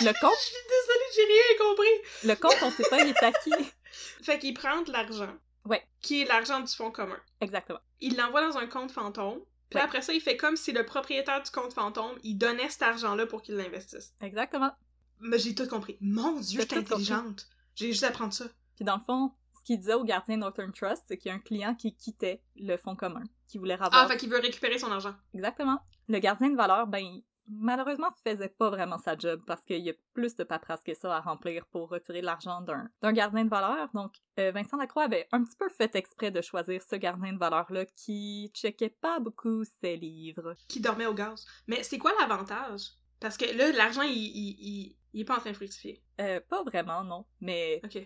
le compte... Je suis désolée, j'ai rien compris. Le compte, on sait pas, il est acquis. Fait qu'il prend de l'argent. Ouais. Qui est l'argent du fonds commun. Exactement. Il l'envoie dans un compte fantôme. Puis Ouais. après ça, il fait comme si le propriétaire du compte fantôme, il donnait cet argent-là pour qu'il l'investisse. Exactement. Mais j'ai tout compris. Mon dieu, compris. intelligente. J'ai juste à apprendre ça. Puis dans le fond, ce qu'il disait au gardien Northern Trust, c'est qu'il y a un client qui quittait le fonds commun, qui voulait avoir... Ah, fait qu'il veut récupérer son argent. Exactement. Le gardien de valeur, ben, malheureusement faisait pas vraiment sa job parce qu'il y a plus de paperasse que ça à remplir pour retirer l'argent d'un d'un gardien de valeur. Donc, euh, Vincent Lacroix avait un petit peu fait exprès de choisir ce gardien de valeur-là qui checkait pas beaucoup ses livres. Qui dormait au gaz. Mais c'est quoi l'avantage? Parce que là, l'argent, il, il, il, il est pas en train de fructifier. Euh, pas vraiment, non. Mais Ok.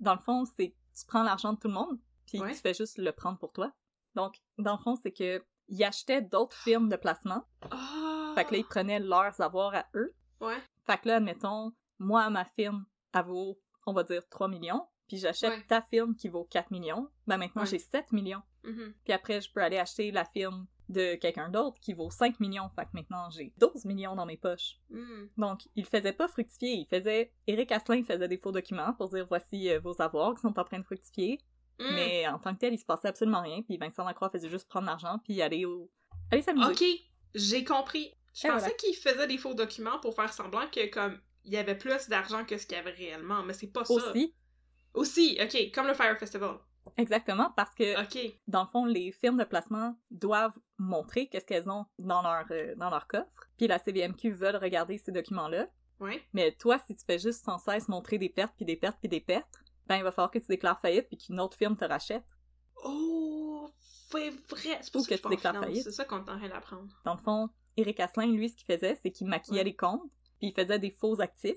dans le fond, c'est tu prends l'argent de tout le monde, puis Ouais. tu fais juste le prendre pour toi. Donc, dans le fond, c'est que il achetait d'autres firmes de placement. Ah! Fait que là, ils prenaient leurs avoirs à eux. Ouais. Fait que là, admettons, moi, ma firme, elle vaut, on va dire, 3 millions. Puis j'achète Ouais. ta firme qui vaut 4 millions. Ben maintenant, Ouais. j'ai 7 millions. Mhm. Puis après, je peux aller acheter la firme de quelqu'un d'autre qui vaut 5 millions. Fait que maintenant, j'ai 12 millions dans mes poches. Mm. Donc, il faisait pas fructifier. Il faisait... Éric Asselin faisait des faux documents pour dire, voici euh, vos avoirs qui sont en train de fructifier. Mm. Mais en tant que tel, il se passait absolument rien. Puis Vincent Lacroix faisait juste prendre l'argent puis aller au... Aller s'amuser. Ok, j'ai compris. Je Et pensais voilà. qu'il faisait des faux documents pour faire semblant que, comme, il y avait plus d'argent que ce qu'il y avait réellement, mais c'est pas ça. Aussi, Aussi, ok, comme le Fire Festival. exactement, parce que dans le fond, les firmes de placement doivent montrer qu'est-ce qu'elles ont dans leur, euh, dans leur coffre. Puis la CVMQ veulent regarder ces documents-là. Ouais. Mais toi, si tu fais juste sans cesse montrer des pertes, puis des pertes, puis des pertes, ben il va falloir que tu déclares faillite, puis qu'une autre firme te rachète. Oh, c'est vrai. C'est pour Ou ça que que tu déclares faillite. C'est ça qu'on est en train d'apprendre. Dans le fond, Eric Asselin, lui, ce qu'il faisait, c'est qu'il maquillait Ouais. les comptes, puis il faisait des faux actifs.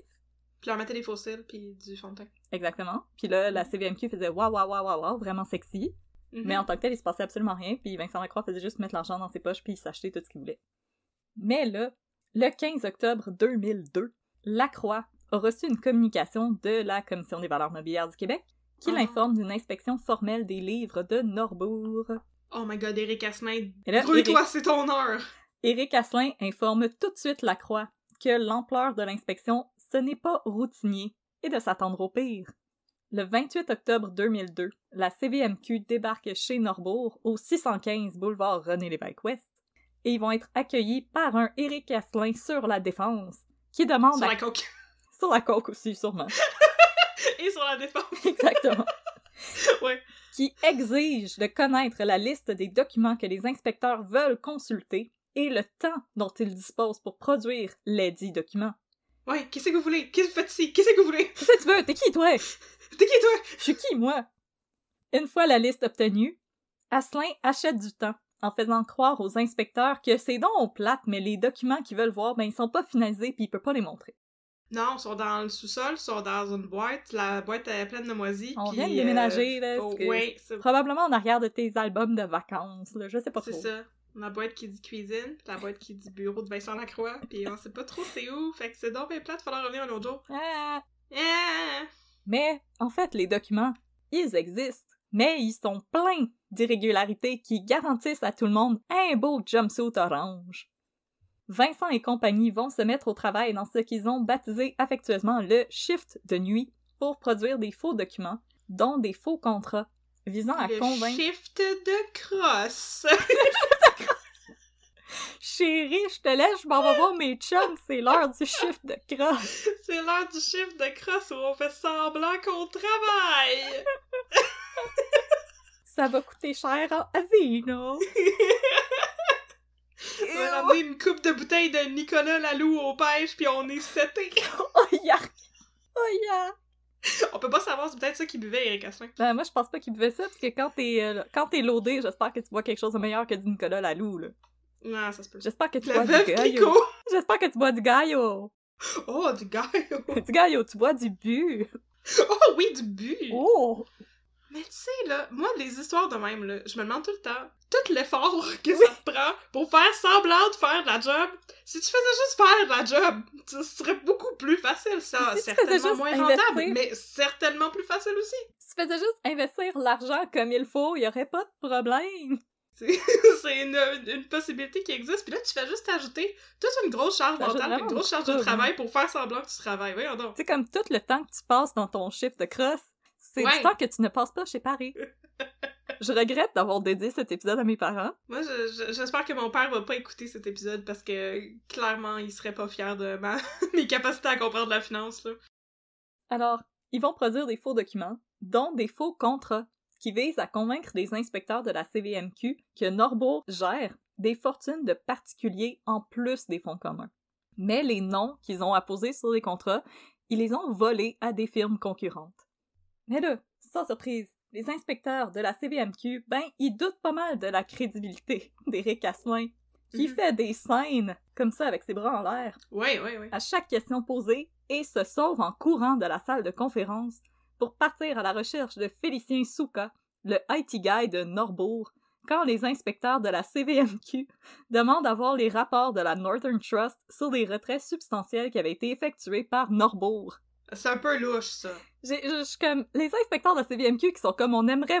Puis on mettait des fossiles puis du fond de teint. Exactement. Puis là, la CVMQ faisait waouh, waouh, waouh, waouh, vraiment sexy. Mhm. Mais en tant que tel, il se passait absolument rien, puis Vincent Lacroix faisait juste mettre l'argent dans ses poches puis s'acheter tout ce qu'il voulait. Mais là, le 15 octobre 2002, Lacroix a reçu une communication de la Commission des valeurs mobilières du Québec qui Ah. l'informe d'une inspection formelle des livres de Norbourg. Oh my god, Eric Asselin, brûle-toi, Éric- c'est ton heure! Éric Asselin informe tout de suite Lacroix que l'ampleur de l'inspection, ce n'est pas routinier et de s'attendre au pire. Le 28 octobre 2002, la CVMQ débarque chez Norbourg au 615 boulevard René-Lévesque-Ouest et ils vont être accueillis par un Éric Asselin sur la défense qui demande Sur à- la coque. sur la coque aussi sûrement. Et sur la défense. Exactement. ouais. qui exige de connaître la liste des documents que les inspecteurs veulent consulter et le temps dont ils disposent pour produire les dits documents. Ouais, qu'est-ce que vous voulez? Qu'est-ce que vous faites ici? Qu'est-ce que vous voulez? Qu'est-ce que tu veux? T'es qui, toi? T'es qui, toi? Je suis qui, moi? Une fois la liste obtenue, Asselin achète du temps en faisant croire aux inspecteurs que c'est donc plate, mais les documents qu'ils veulent voir, ben, ils sont pas finalisés puis il peut pas les montrer. Non, ils sont dans le sous-sol, ils sont dans une boîte, la boîte est pleine de moisis. On vient de euh, déménager, là. oh, c'est ouais, c'est Probablement en arrière de tes albums de vacances, là. Je sais pas c'est trop. ça. La boîte qui dit cuisine, puis la boîte qui dit bureau de Vincent Lacroix, puis on sait pas trop c'est où, fait que c'est donc bien plate, faudra revenir un autre jour. Ah! Ah! Mais, en fait, les documents, ils existent, mais ils sont pleins d'irrégularités qui garantissent à tout le monde un beau jumpsuit orange. Vincent et compagnie vont se mettre au travail dans ce qu'ils ont baptisé affectueusement le shift de nuit pour produire des faux documents, dont des faux contrats, visant à Le convaincre shift de crosse. Chérie, je te laisse, je m'en vais voir mes chums, c'est l'heure du shift de crosse. c'est l'heure du shift de crosse où on fait semblant qu'on travaille. Ça va coûter cher en Avino. On va ramener une coupe de bouteilles de Nicolas Lalou aux pêches, puis on est seté. Oh yark! Oh yark! On peut pas savoir, c'est peut-être ça qu'il buvait, Eric Asselin. Ben, moi, je pense pas qu'il buvait ça, parce que quand t'es, euh, quand t'es loadé, j'espère que tu bois quelque chose de meilleur que du Nicolas Lalou, là. Non, ça se peut. J'espère que tu bois du. Clicquot! J'espère que tu bois du gallo. Oh, du gallo! Du gallo, tu bois du bu. Oh oui, du but! Oh! Mais tu sais, là, moi, les histoires de même, là, je me demande tout le temps, tout l'effort que ça te prend pour faire semblant de faire de la job, si tu faisais juste faire de la job, ce serait beaucoup plus facile, ça. Si certainement moins investir. rentable, mais certainement plus facile aussi. Si tu faisais juste investir l'argent comme il faut, il y aurait pas de problème. C'est une, une possibilité qui existe, puis là, tu fais juste ajouter toute une grosse charge mentale, une grosse charge de travail pour faire semblant que tu travailles. Voyons donc. C'est comme tout le temps que tu passes dans ton shift de crosse, c'est Ouais. du temps que tu ne passes pas chez Paris. je regrette d'avoir dédié cet épisode à mes parents. Moi, je- je- j'espère que mon père va pas écouter cet épisode parce que clairement, il serait pas fier de ma... mes capacités à comprendre la finance. Là. Alors, ils vont produire des faux documents, dont des faux contrats, qui visent à convaincre les inspecteurs de la CVMQ que Norbourg gère des fortunes de particuliers en plus des fonds communs. Mais les noms qu'ils ont apposés sur les contrats, ils les ont volés à des firmes concurrentes. Mais là, sans surprise, les inspecteurs de la CVMQ, ben, ils doutent pas mal de la crédibilité d'Éric Asselin, qui Mhm. fait des scènes comme ça avec ses bras en l'air Ouais, ouais, ouais. à chaque question posée et se sauve en courant de la salle de conférence pour partir à la recherche de Félicien Souka, le IT guy de Norbourg, quand les inspecteurs de la CVMQ demandent à voir les rapports de la Northern Trust sur les retraits substantiels qui avaient été effectués par Norbourg. C'est un peu louche, ça. J'ai- Je je suis comme les inspecteurs de la CVMQ qui sont comme on aimerait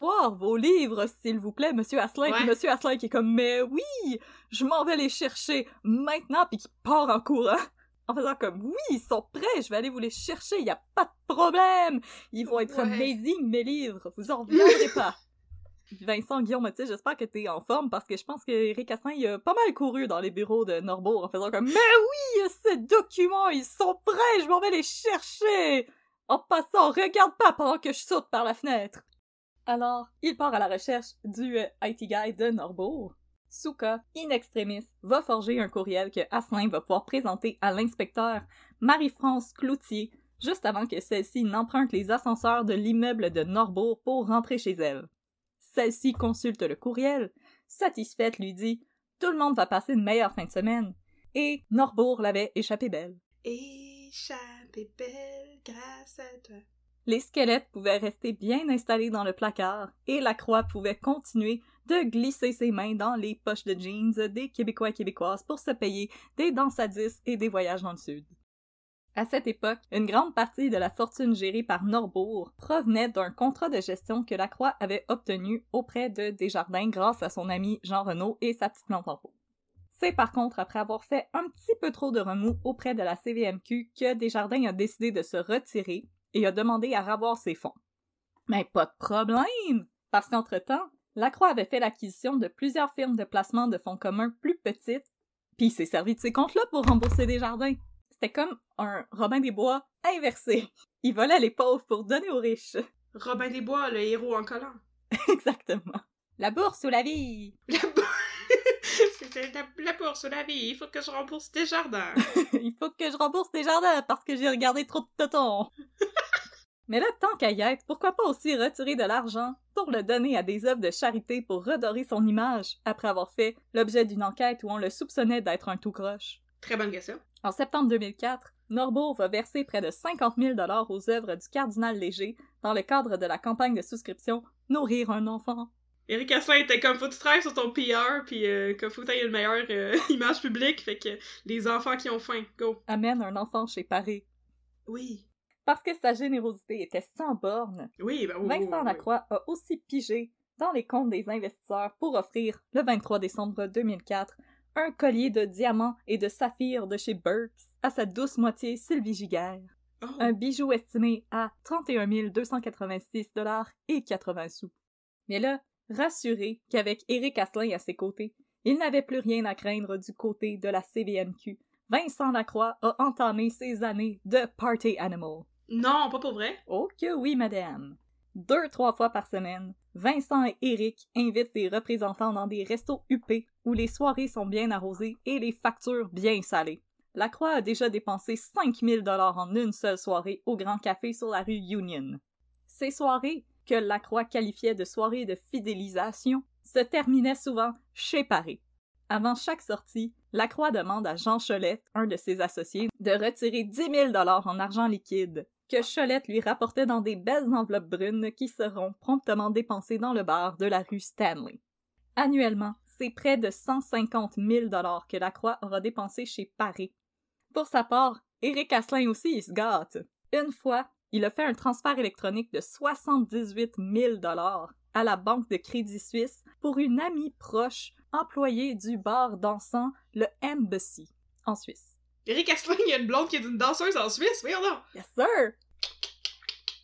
Vos livres, s'il vous plaît, Monsieur Asselin. Puis. Monsieur Asselin qui est comme, mais oui, je m'en vais les chercher maintenant, puis qui part en courant. En faisant comme, oui, ils sont prêts, je vais aller vous les chercher, il y a pas de problème. Ils vont être Ouais. amazing, mes livres, vous en reviendrez pas. Vincent Guillaume, sais, j'espère que t'es en forme parce que je pense que Eric Asselin, il a pas mal couru dans les bureaux de Norbourg en faisant comme, mais oui, ces documents, ils sont prêts, je m'en vais les chercher. En passant, regarde pas pendant que je saute par la fenêtre. Alors, il part à la recherche du euh, IT guy de Norbourg. Souka, in extremis, va forger un courriel que Asselin va pouvoir présenter à l'inspecteur Marie-France Cloutier juste avant que celle-ci n'emprunte les ascenseurs de l'immeuble de Norbourg pour rentrer chez elle. Celle-ci consulte le courriel, satisfaite lui dit Tout le monde va passer une meilleure fin de semaine. Et Norbourg l'avait échappé belle. Échappée belle grâce à toi. Les squelettes pouvaient rester bien installés dans le placard et la croix pouvait continuer de glisser ses mains dans les poches de jeans des Québécois et Québécoises pour se payer des danses à 10 et des voyages dans le sud. À cette époque, une grande partie de la fortune gérée par Norbourg provenait d'un contrat de gestion que la Croix avait obtenu auprès de Desjardins grâce à son ami Jean Renaud et sa petite lampe. C'est par contre après avoir fait un petit peu trop de remous auprès de la CVMQ que Desjardins a décidé de se retirer et a demandé à ravoir ses fonds. Mais pas de problème, parce qu'entre-temps, Lacroix avait fait l'acquisition de plusieurs firmes de placement de fonds communs plus petites, puis il s'est servi de ces comptes-là pour rembourser des jardins. C'était comme un Robin des Bois inversé. Il volait les pauvres pour donner aux riches. Robin des Bois, le héros en collant. Exactement. La bourse ou la vie? La bourse! C'est la, la bourse ou la vie, il faut que je rembourse des jardins. Il faut que je rembourse des jardins parce que j'ai regardé trop de totons. Mais là, tant qu'à y être, pourquoi pas aussi retirer de l'argent pour le donner à des œuvres de charité pour redorer son image après avoir fait l'objet d'une enquête où on le soupçonnait d'être un tout croche? Très bonne question. En septembre 2004, Norbourg va verser près de 50 000 aux œuvres du cardinal Léger dans le cadre de la campagne de souscription Nourrir un enfant. Eric Asselin était comme faut que tu travailles sur ton PR, puis euh, que faut que t'aies une meilleure euh, image publique, fait que les enfants qui ont faim, go. Amène un enfant chez Paris. Oui. Parce que sa générosité était sans borne, Oui, ben Vincent Lacroix a aussi pigé dans les comptes des investisseurs pour offrir, le 23 décembre 2004, un collier de diamants et de saphirs de chez Burks à sa douce moitié Sylvie Giguère. Oh. Un bijou estimé à 31 286 dollars et 80 sous. Mais là, rassuré qu'avec Éric Asselin à ses côtés, il n'avait plus rien à craindre du côté de la CVMQ. Vincent Lacroix a entamé ses années de party animal. Non, pas pour vrai. Oh que oui, madame. Deux, trois fois par semaine, Vincent et Eric invitent des représentants dans des restos huppés où les soirées sont bien arrosées et les factures bien salées. Lacroix a déjà dépensé 5000 dollars en une seule soirée au Grand Café sur la rue Union. Ces soirées, que Lacroix qualifiait de soirées de fidélisation, se terminaient souvent chez Paris. Avant chaque sortie, Lacroix demande à Jean Cholette, un de ses associés, de retirer 10 000 dollars en argent liquide, que Cholette lui rapportait dans des belles enveloppes brunes qui seront promptement dépensées dans le bar de la rue Stanley. Annuellement, c'est près de 150 000 dollars que Lacroix aura dépensé chez Paris. Pour sa part, Éric Asselin aussi se gâte. Une fois, il a fait un transfert électronique de 78 000 dollars à la banque de Crédit Suisse pour une amie proche employée du bar dansant le Embassy en Suisse. Eric Asselin, il y a une blonde qui est une danseuse en Suisse, voyons donc! Yes, sir!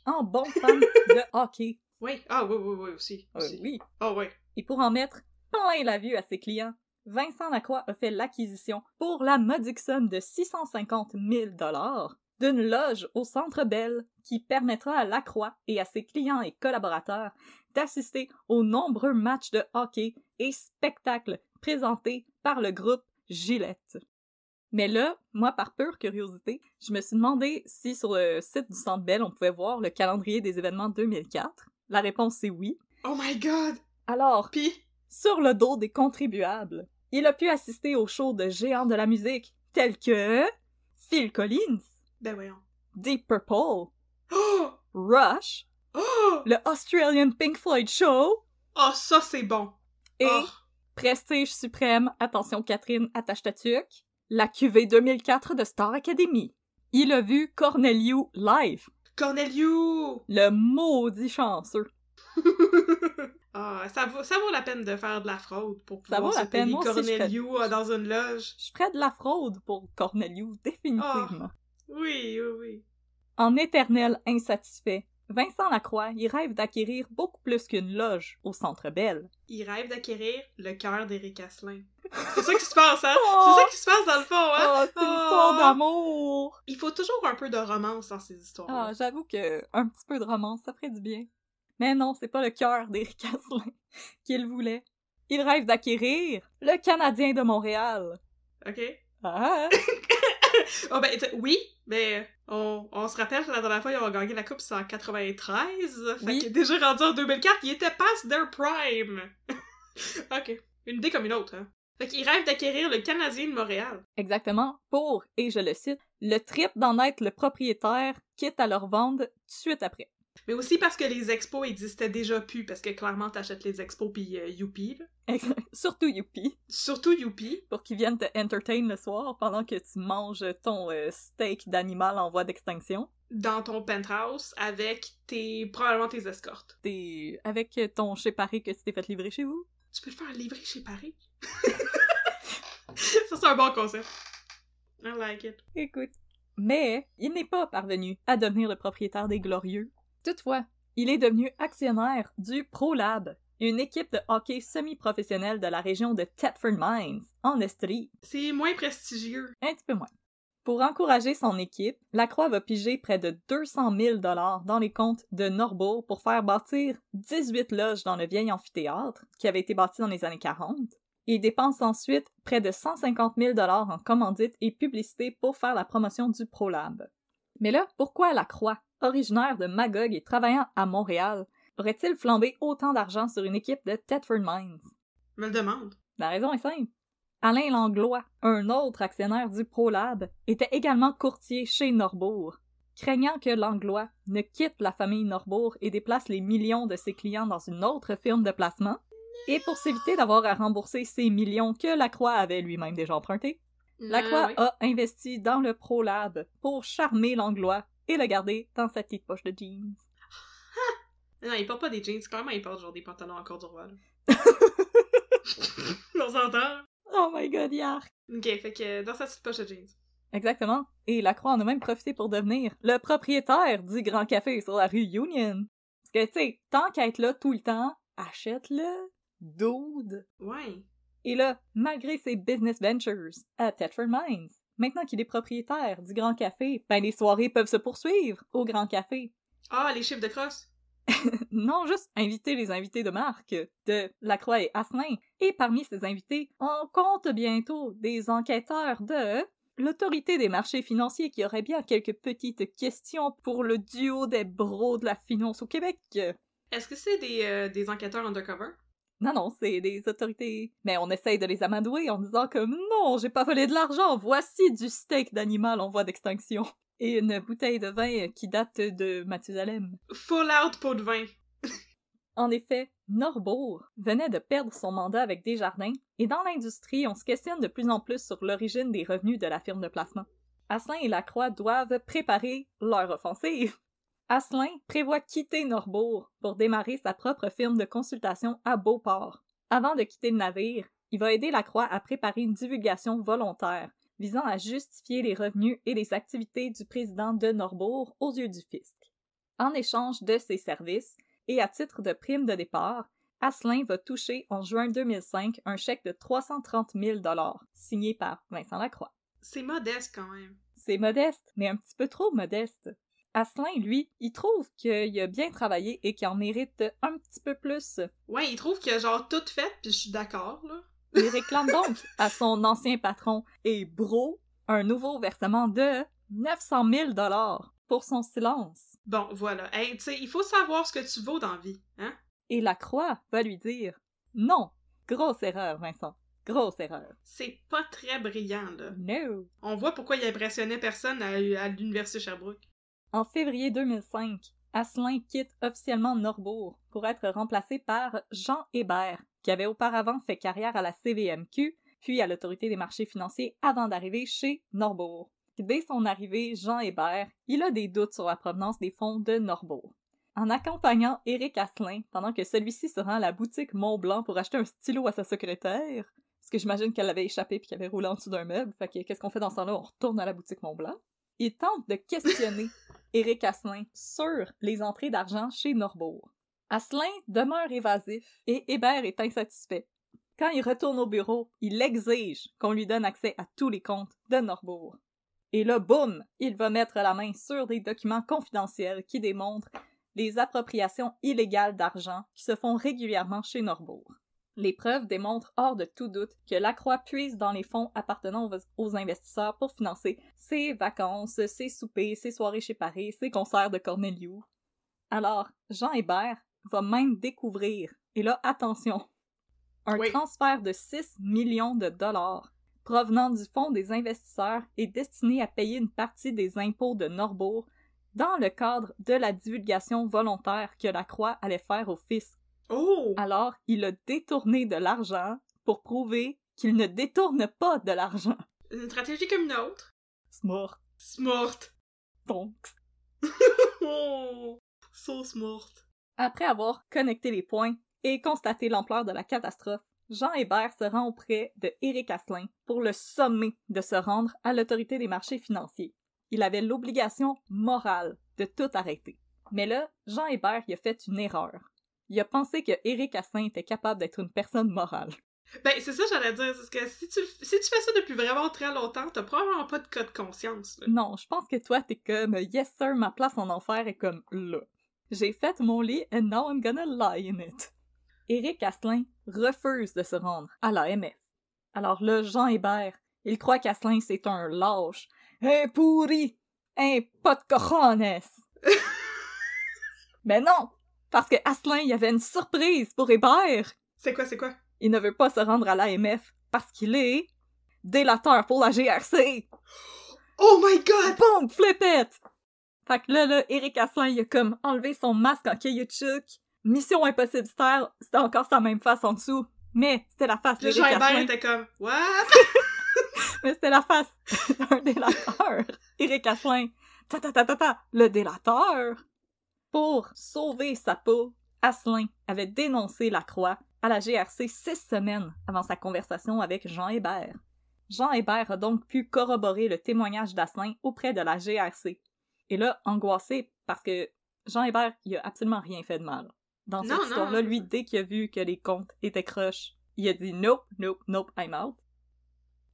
En bon fan de hockey. Oui, ah oui, oui, oui, aussi. Euh, aussi. oui. Ah oui. Et pour en mettre plein la vue à ses clients, Vincent Lacroix a fait l'acquisition pour la modique somme de 650 000 dollars d'une loge au Centre Bell qui permettra à Lacroix et à ses clients et collaborateurs d'assister aux nombreux matchs de hockey et spectacles présentés par le groupe Gillette. Mais là, moi, par pure curiosité, je me suis demandé si sur le site du Centre Bell, on pouvait voir le calendrier des événements 2004. La réponse est oui. Oh my god! Alors, Pis, sur le dos des contribuables, il a pu assister aux shows de géants de la musique tels que Phil Collins, ben voyons. Deep Purple, Oh! Rush, Oh! le Australian Pink Floyd Show Oh, ça c'est bon! et Oh. Prestige suprême, attention Catherine, attache ta tuque, la QV 2004 de Star Academy. Il a vu Corneliu live, Corneliu! le maudit chanceux. ah, ça vaut, ça vaut la peine de faire de la fraude pour Ça pouvoir se la peine, aussi, ferais- Corneliu euh, dans une loge. Je ferais de la fraude pour Corneliu, définitivement. Oui, oui, oui. En éternel insatisfait, Vincent Lacroix y rêve d'acquérir beaucoup plus qu'une loge au Centre Bell. Il rêve d'acquérir le cœur d'Éric Asselin. C'est ça qui se passe, hein? Oh! C'est ça qui se passe dans le fond, hein? Oh, c'est une histoire Oh! d'amour! Il faut toujours un peu de romance dans ces histoires. Ah, j'avoue que un petit peu de romance, ça ferait du bien. Mais non, c'est pas le cœur d'Éric Asselin qu'il voulait. Il rêve d'acquérir le Canadien de Montréal. OK? Ah! Oh, ben, oui, mais on, on se rappelle que la dernière fois, ils ont gagné la Coupe, c'est en 93. Fait Oui. que déjà rendu en 2004, ils étaient past their prime. OK. Une idée comme une autre, hein. Fait qu'ils rêvent d'acquérir le Canadien de Montréal. Exactement, pour, et je le cite, le trip d'en être le propriétaire, quitte à leur vendre tout de suite après. Mais aussi parce que les expos existaient déjà plus, parce que clairement, t'achètes les expos pis euh, Youpi, là. Surtout Youpi, Surtout Youpi. pour qu'ils viennent te entertain le soir pendant que tu manges ton euh, steak d'animal en voie d'extinction. dans ton penthouse avec tes probablement tes escortes. T'es avec ton chez Paris que tu t'es fait livrer chez vous. Tu peux le faire livrer chez Paris. Ça c'est un bon concept. I like it. Écoute. Mais il n'est pas parvenu à devenir le propriétaire des Glorieux. Toutefois, il est devenu actionnaire du ProLab, une équipe de hockey semi-professionnelle de la région de Thetford Mines, en Estrie. C'est moins prestigieux. Un petit peu moins. Pour encourager son équipe, Lacroix va piger près de 200 000 dollars dans les comptes de Norbourg pour faire bâtir 18 loges dans le vieil amphithéâtre qui avait été bâti dans les années 40. Il dépense ensuite près de 150 000 dollars en commandite et publicité pour faire la promotion du ProLab. Mais là, pourquoi Lacroix, originaire de Magog et travaillant à Montréal, aurait-il flambé autant d'argent sur une équipe de Thetford Mines? Me le demande. La raison est simple. Alain Langlois, un autre actionnaire du ProLab, était également courtier chez Norbourg. Craignant que Langlois ne quitte la famille Norbourg et déplace les millions de ses clients dans une autre firme de placement, et pour s'éviter d'avoir à rembourser ces millions que Lacroix avait lui-même déjà empruntés, Lacroix Ah, oui. a investi dans le ProLab pour charmer Langlois et le garder dans sa petite poche de jeans. Non, il porte pas des jeans. Clairement, il porte genre des pantalons encore du roi. On s'entend? Oh my god, yark! Ok, fait que dans sa petite poche de jeans. Exactement. Et Lacroix en a même profité pour devenir le propriétaire du Grand Café sur la rue Union. Parce que, tu sais, tant qu'à être là tout le temps, achète-le. Dude. Ouais. Et là, malgré ses business ventures à Thetford Mines, maintenant qu'il est propriétaire du Grand Café, ben les soirées peuvent se poursuivre au Grand Café. Ah, les chiffres de crosse? Non, juste inviter les invités de marque de Lacroix et Asselin. Et parmi ces invités, on compte bientôt des enquêteurs de l'autorité des marchés financiers qui aurait bien quelques petites questions pour le duo des bros de la finance au Québec. Est-ce que c'est des, euh, des enquêteurs undercover? Non, non, c'est des autorités. Mais on essaye de les amadouer en disant comme non, j'ai pas volé de l'argent, voici du steak d'animal en voie d'extinction. Et une bouteille de vin qui date de Mathusalem. Full out pot de vin. En effet, Norbourg venait de perdre son mandat avec Desjardins, et dans l'industrie, on se questionne de plus en plus sur l'origine des revenus de la firme de placement. Asselin et Lacroix doivent préparer leur offensive. Asselin prévoit quitter Norbourg pour démarrer sa propre firme de consultation à Beauport. Avant de quitter le navire, il va aider la Croix à préparer une divulgation volontaire visant à justifier les revenus et les activités du président de Norbourg aux yeux du fisc. En échange de ses services et à titre de prime de départ, Asselin va toucher en juin 2005 un chèque de 330 000 signé par Vincent Lacroix. C'est modeste quand même. C'est modeste, mais un petit peu trop modeste. Asselin, lui, il trouve qu'il a bien travaillé et qu'il en mérite un petit peu plus. Ouais, il trouve qu'il a genre tout fait, puis je suis d'accord, là. Il réclame donc à son ancien patron et bro un nouveau versement de 900 000 pour son silence. Bon, voilà. Hey, tu sais, il faut savoir ce que tu vaux dans la vie, hein? Et la croix va lui dire Non, grosse erreur, Vincent. Grosse erreur. C'est pas très brillant, là. No. On voit pourquoi il impressionnait personne à, à l'Université Sherbrooke. En février 2005, Asselin quitte officiellement Norbourg pour être remplacé par Jean Hébert, qui avait auparavant fait carrière à la CVMQ, puis à l'Autorité des marchés financiers avant d'arriver chez Norbourg. Dès son arrivée, Jean Hébert, il a des doutes sur la provenance des fonds de Norbourg. En accompagnant Éric Asselin pendant que celui-ci se rend à la boutique Montblanc pour acheter un stylo à sa secrétaire, parce que j'imagine qu'elle avait échappé puis qu'elle avait roulé en dessous d'un meuble, fait que qu'est-ce qu'on fait dans ce temps-là? On retourne à la boutique Montblanc? Il tente de questionner Éric Asselin sur les entrées d'argent chez Norbourg. Asselin demeure évasif et Hébert est insatisfait. Quand il retourne au bureau, il exige qu'on lui donne accès à tous les comptes de Norbourg. Et là, boum, il va mettre la main sur des documents confidentiels qui démontrent les appropriations illégales d'argent qui se font régulièrement chez Norbourg. Les preuves démontrent hors de tout doute que Lacroix puise dans les fonds appartenant aux investisseurs pour financer ses vacances, ses soupers, ses soirées chez Paris, ses concerts de Corneliu. Alors, Jean Hébert va même découvrir, et là, attention, un transfert de 6 millions de dollars provenant du fonds des investisseurs et destiné à payer une partie des impôts de Norbourg dans le cadre de la divulgation volontaire que la Croix allait faire au fisc. Oh! Alors, il a détourné de l'argent pour prouver qu'il ne détourne pas de l'argent. Une stratégie comme une autre. Smart. Smart. Donc. oh! So smart. Après avoir connecté les points et constaté l'ampleur de la catastrophe, Jean Hébert se rend auprès de Éric Asselin pour le sommer de se rendre à l'autorité des marchés financiers. Il avait l'obligation morale de tout arrêter. Mais là, Jean Hébert y a fait une erreur. Il a pensé que Éric Asselin était capable d'être une personne morale. Ben, c'est ça j'allais dire, parce que si tu, si tu fais ça depuis vraiment très longtemps, t'as probablement pas de cas de conscience. Non, je pense que toi, t'es comme « Yes sir, ma place en enfer est comme là. J'ai fait mon lit and now I'm gonna lie in it. » Éric Asselin refuse de se rendre à l'AMF. Alors là, Jean Hébert, il croit qu'Asselin c'est un lâche, un pourri, un pas de cojones. Mais non, parce que Asselin, il y avait une surprise pour Hébert. C'est quoi, c'est quoi? Il ne veut pas se rendre à l'AMF parce qu'il est délateur pour la GRC. Oh my god! Boom, flip it! Fait que là, là, Eric Asselin, il a comme enlevé son masque en caoutchouc. Mission impossible star, c'était encore sa même face en dessous. Mais c'était la face d'Eric Asselin. était comme, what? Mais c'était la face d'un délateur. Eric Asselin. Ta ta ta ta ta, le délateur. Pour sauver sa peau, Asselin avait dénoncé la croix à la GRC six semaines avant sa conversation avec Jean Hébert. Jean Hébert a donc pu corroborer le témoignage d'Asselin auprès de la GRC. Et là, angoissé parce que Jean Hébert, il a absolument rien fait de mal. Dans cette histoire-là, lui, dès qu'il a vu que les comptes étaient croches, il a dit nope, nope, nope, I'm out.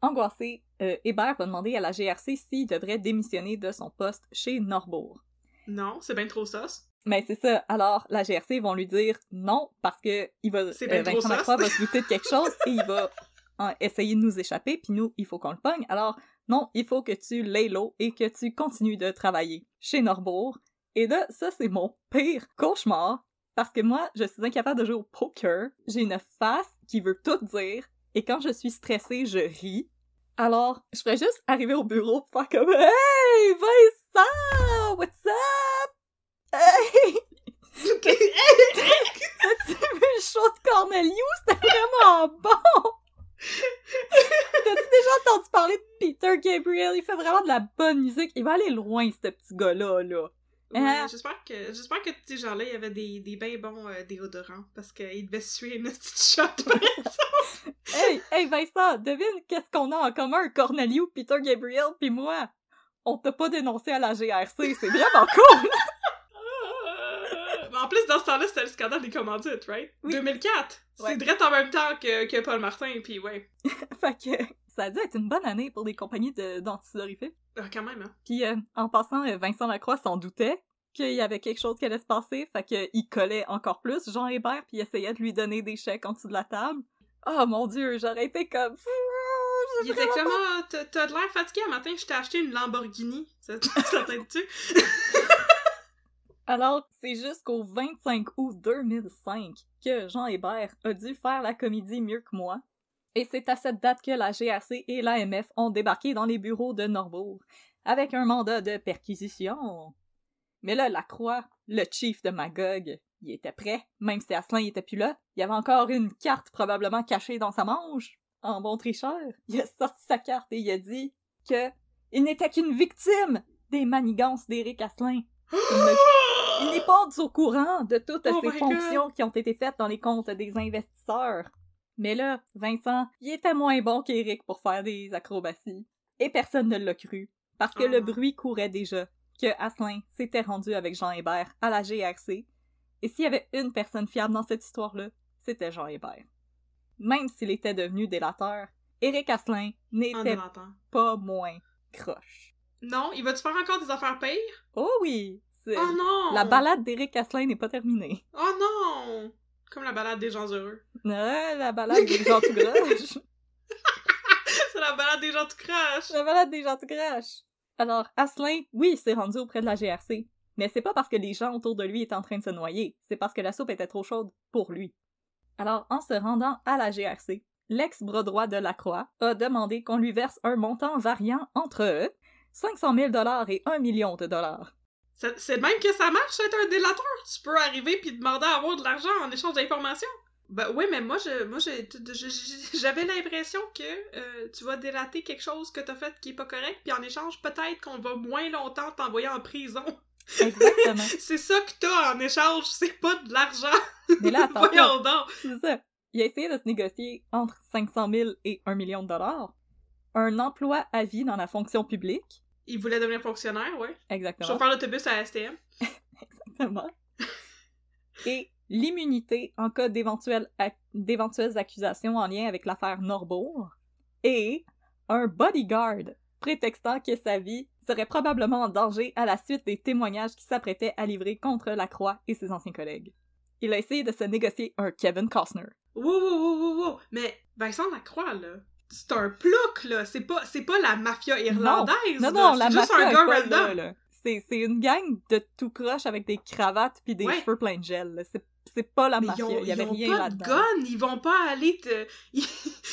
Angoissé, euh, Hébert va demander à la GRC s'il devrait démissionner de son poste chez Norbourg. Non, c'est bien trop sauce. Mais c'est ça. Alors, la GRC vont lui dire non parce que il va, euh, Vincent Lacroix va se douter de quelque chose et il va essayer de nous échapper, puis nous, il faut qu'on le pogne. Alors, non, il faut que tu l'aies l'eau et que tu continues de travailler chez Norbourg. Et là, ça, c'est mon pire cauchemar parce que moi, je suis incapable de jouer au poker. J'ai une face qui veut tout dire et quand je suis stressée, je ris. Alors, je ferais juste arriver au bureau pour faire comme Hey, Vincent, what's up? Hey! T'as-tu vu le show de Cornelius? C'était vraiment bon! T'as-tu déjà entendu parler de Peter Gabriel? Il fait vraiment de la bonne musique. Il va aller loin, ce petit gars-là, là. Ouais, Ah. J'espère que j'espère que ces gens-là, il y avait des, des bien bons euh, déodorants parce qu'ils devaient suer une petite shot. Hey, hey Vincent, devine qu'est-ce qu'on a en commun, Corneliu, Peter Gabriel, puis moi? On t'a pas dénoncé à la GRC, c'est vraiment cool! Mais en plus, dans ce temps-là, c'était le scandale des commandites, right? Oui. 2004! Ouais. C'est direct en même temps que, que Paul Martin, puis ouais. fait que ça a dû être une bonne année pour les compagnies d'antidorifères. Ah, quand même, hein. Puis euh, en passant, euh, Vincent Lacroix s'en doutait qu'il y avait quelque chose qui allait se passer, fait qu'il collait encore plus Jean Hébert puis il essayait de lui donner des chèques en dessous de la table. Oh mon dieu, j'aurais été comme... Il était comme, Ah, t'as de l'air fatigué un matin, je t'ai acheté une Lamborghini. Ça, ça t'aide-tu? Alors, c'est jusqu'au 25 août 2005 que Jean Hébert a dû faire la comédie mieux que moi. Et c'est à cette date que la GRC et l'AMF ont débarqué dans les bureaux de Norbourg, avec un mandat de perquisition. Mais là, Lacroix, le chief de Magog, il était prêt, même si Asselin il était plus là. Il y avait encore une carte probablement cachée dans sa manche. En bon tricheur, il a sorti sa carte et il a dit que il n'était qu'une victime des manigances d'Éric Asselin. Il ne- il n'est pas au courant de toutes Oh ces fonctions qui ont été faites dans les comptes des investisseurs. Mais là, Vincent, il était moins bon qu'Éric pour faire des acrobaties. Et personne ne l'a cru. Parce que Ah. le bruit courait déjà que Asselin s'était rendu avec Jean Hébert à la GRC. Et s'il y avait une personne fiable dans cette histoire-là, c'était Jean Hébert. Même s'il était devenu délateur, Éric Asselin n'était pas moins croche. Non, il va-tu faire encore des affaires pires? Oh oui! c'est- Oh non! La balade d'Éric Asselin n'est pas terminée. Oh non! Comme la balade des gens heureux. Ouais, la balade des gens tout croche. C'est la balade des gens tout crash! La balade des gens tout croche. Alors, Asselin, oui, il s'est rendu auprès de la GRC. Mais c'est pas parce que les gens autour de lui étaient en train de se noyer, c'est parce que la soupe était trop chaude pour lui. Alors, en se rendant à la GRC, l'ex-bras droit de Lacroix a demandé qu'on lui verse un montant variant entre 500 000 et 1 million de dollars. C'est même que ça marche, être un délateur. Tu peux arriver puis demander à avoir de l'argent en échange d'informations. Ben oui, mais moi, moi, j'avais l'impression que euh, tu vas délater quelque chose que t'as fait qui est pas correct, puis en échange, peut-être qu'on va moins longtemps t'envoyer en prison. Exactement. C'est ça que t'as en échange, c'est pas de l'argent. Mais là, attention, Voyons donc. c'est ça. Il a essayé de se négocier entre 500 000 et 1 million de dollars, un emploi à vie dans la fonction publique, Il voulait devenir fonctionnaire, ouais. exactement. Chauffeur d'autobus à STM. Exactement. Et l'immunité en cas d'éventuelles ac- d'éventuelles accusations en lien avec l'affaire Norbourg. Et un bodyguard prétextant que sa vie serait probablement en danger à la suite des témoignages qu'il s'apprêtait à livrer contre Lacroix et ses anciens collègues. Il a essayé de se négocier un Kevin Costner. Wow, wow, wow, wow, wow. Mais Vincent Lacroix, là, c'est un plouc, là. C'est pas, c'est pas la mafia irlandaise. Non, là. non, la C'est juste mafia un gars random. C'est, c'est une gang de tout croche avec des cravates puis des Ouais. cheveux pleins de gel. là. C'est, c'est pas la Mais mafia. Il y avait ils ont rien pas de gun, ils vont pas aller te... Ils,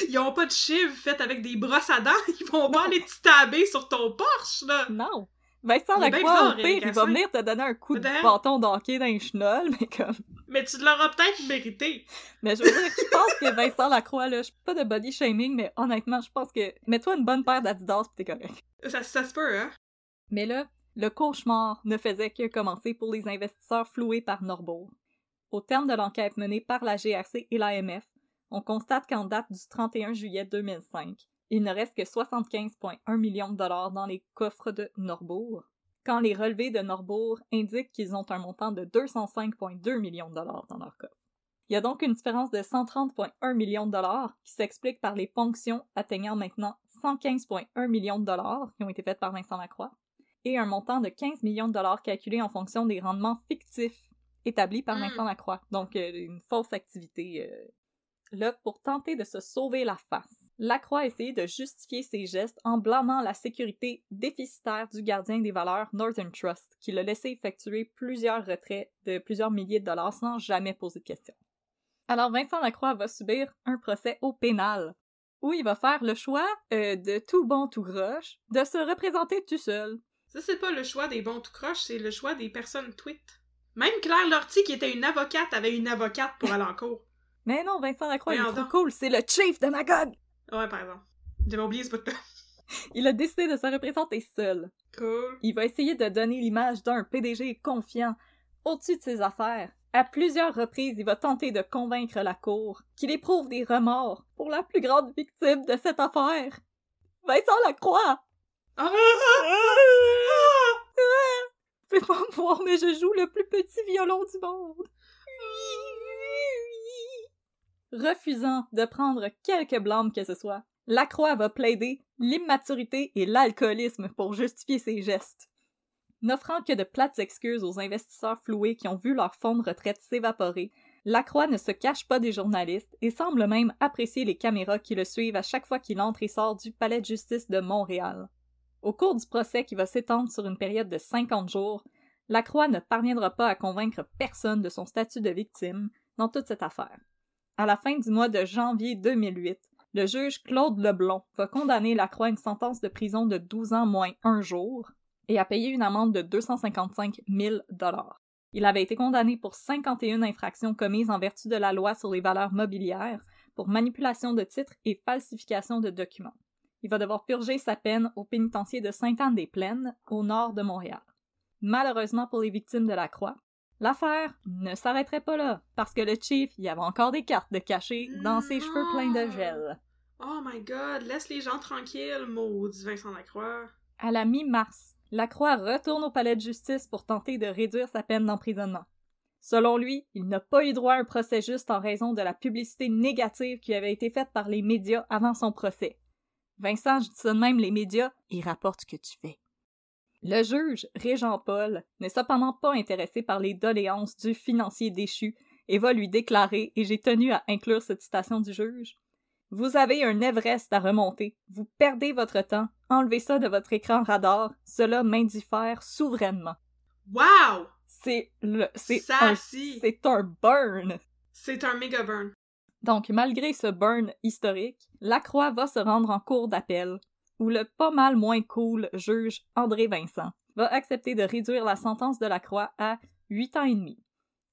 ils ont pas de chive faite avec des brosses à dents, ils vont pas aller te stabber sur ton Porsche, là! Non. Vincent Lacroix, au pire, il va venir te donner un coup de hell? bâton d'hockey dans les chenolles, mais comme... Mais tu l'auras peut-être mérité. Mais je veux dire, je pense que Vincent Lacroix, là, je suis pas de body shaming, mais honnêtement, je pense que... Mets-toi une bonne paire d'Adidas pis t'es correct. Ça, ça se peut, hein? Mais là, le cauchemar ne faisait que commencer pour les investisseurs floués par Norbourg. Au terme de l'enquête menée par la GRC et l'AMF, on constate qu'en date du 31 juillet 2005, il ne reste que 75,1 millions de dollars dans les coffres de Norbourg, quand les relevés de Norbourg indiquent qu'ils ont un montant de 205,2 millions de dollars dans leur coffre. Il y a donc une différence de 130,1 millions de dollars qui s'explique par les ponctions atteignant maintenant 115,1 millions de dollars qui ont été faites par Vincent Lacroix et un montant de 15 millions de dollars calculé en fonction des rendements fictifs établis par Mm. Vincent Lacroix. Donc, euh, une fausse activité. euh. Là, pour tenter de se sauver la face, Lacroix a essayé de justifier ses gestes en blâmant la sécurité déficitaire du gardien des valeurs Northern Trust, qui l'a laissé effectuer plusieurs retraits de plusieurs milliers de dollars sans jamais poser de questions. Alors, Vincent Lacroix va subir un procès au pénal, où il va faire le choix euh, de tout bon tout groche de se représenter tout seul. Ça, c'est pas le choix des bons tout croches, c'est le choix des personnes tweet. Même Claire Lortie, qui était une avocate, avait une avocate pour aller en cours. Mais non, Vincent Lacroix, il est trop cool, c'est le chief de Magog! Ouais, par exemple. J'avais oublié ce bout-là. Il a décidé de se représenter seul. Cool. Il va essayer de donner l'image d'un PDG confiant, au-dessus de ses affaires. À plusieurs reprises, il va tenter de convaincre la cour qu'il éprouve des remords pour la plus grande victime de cette affaire. Vincent Lacroix! Ah! Fais pas me voir, mais je joue le plus petit violon du monde. Refusant de prendre quelque blâme que ce soit, Lacroix va plaider l'immaturité et l'alcoolisme pour justifier ses gestes. N'offrant que de plates excuses aux investisseurs floués qui ont vu leur fonds de retraite s'évaporer, Lacroix ne se cache pas des journalistes et semble même apprécier les caméras qui le suivent à chaque fois qu'il entre et sort du palais de justice de Montréal. Au cours du procès qui va s'étendre sur une période de 50 jours, Lacroix ne parviendra pas à convaincre personne de son statut de victime dans toute cette affaire. À la fin du mois de janvier 2008, le juge Claude Leblond va condamner Lacroix à une sentence de prison de 12 ans moins un jour et à payer une amende de 255 000 Il avait été condamné pour 51 infractions commises en vertu de la loi sur les valeurs mobilières, pour manipulation de titres et falsification de documents. Il va devoir purger sa peine au pénitencier de Sainte-Anne-des-Plaines, au nord de Montréal. Malheureusement pour les victimes de la croix, l'affaire ne s'arrêterait pas là, parce que le chief y avait encore des cartes de cachées dans ses cheveux pleins de gel. Oh my god, laisse les gens tranquilles, maudit Vincent Lacroix. À la mi-mars, Lacroix retourne au palais de justice pour tenter de réduire sa peine d'emprisonnement. Selon lui, il n'a pas eu droit à un procès juste en raison de la publicité négative qui avait été faite par les médias avant son procès. Vincent, je dis ça de même, les médias, ils rapportent ce que tu fais. Le juge, Régent Paul, n'est cependant pas intéressé par les doléances du financier déchu et va lui déclarer, et j'ai tenu à inclure cette citation du juge, Vous avez un Everest à remonter, vous perdez votre temps, enlevez ça de votre écran radar, cela m'indiffère souverainement. Wow! C'est le, c'est un, si. un burn. C'est un méga burn. Donc, malgré ce burn historique, Lacroix va se rendre en cour d'appel, où le pas mal moins cool juge André Vincent va accepter de réduire la sentence de Lacroix à 8 ans et demi.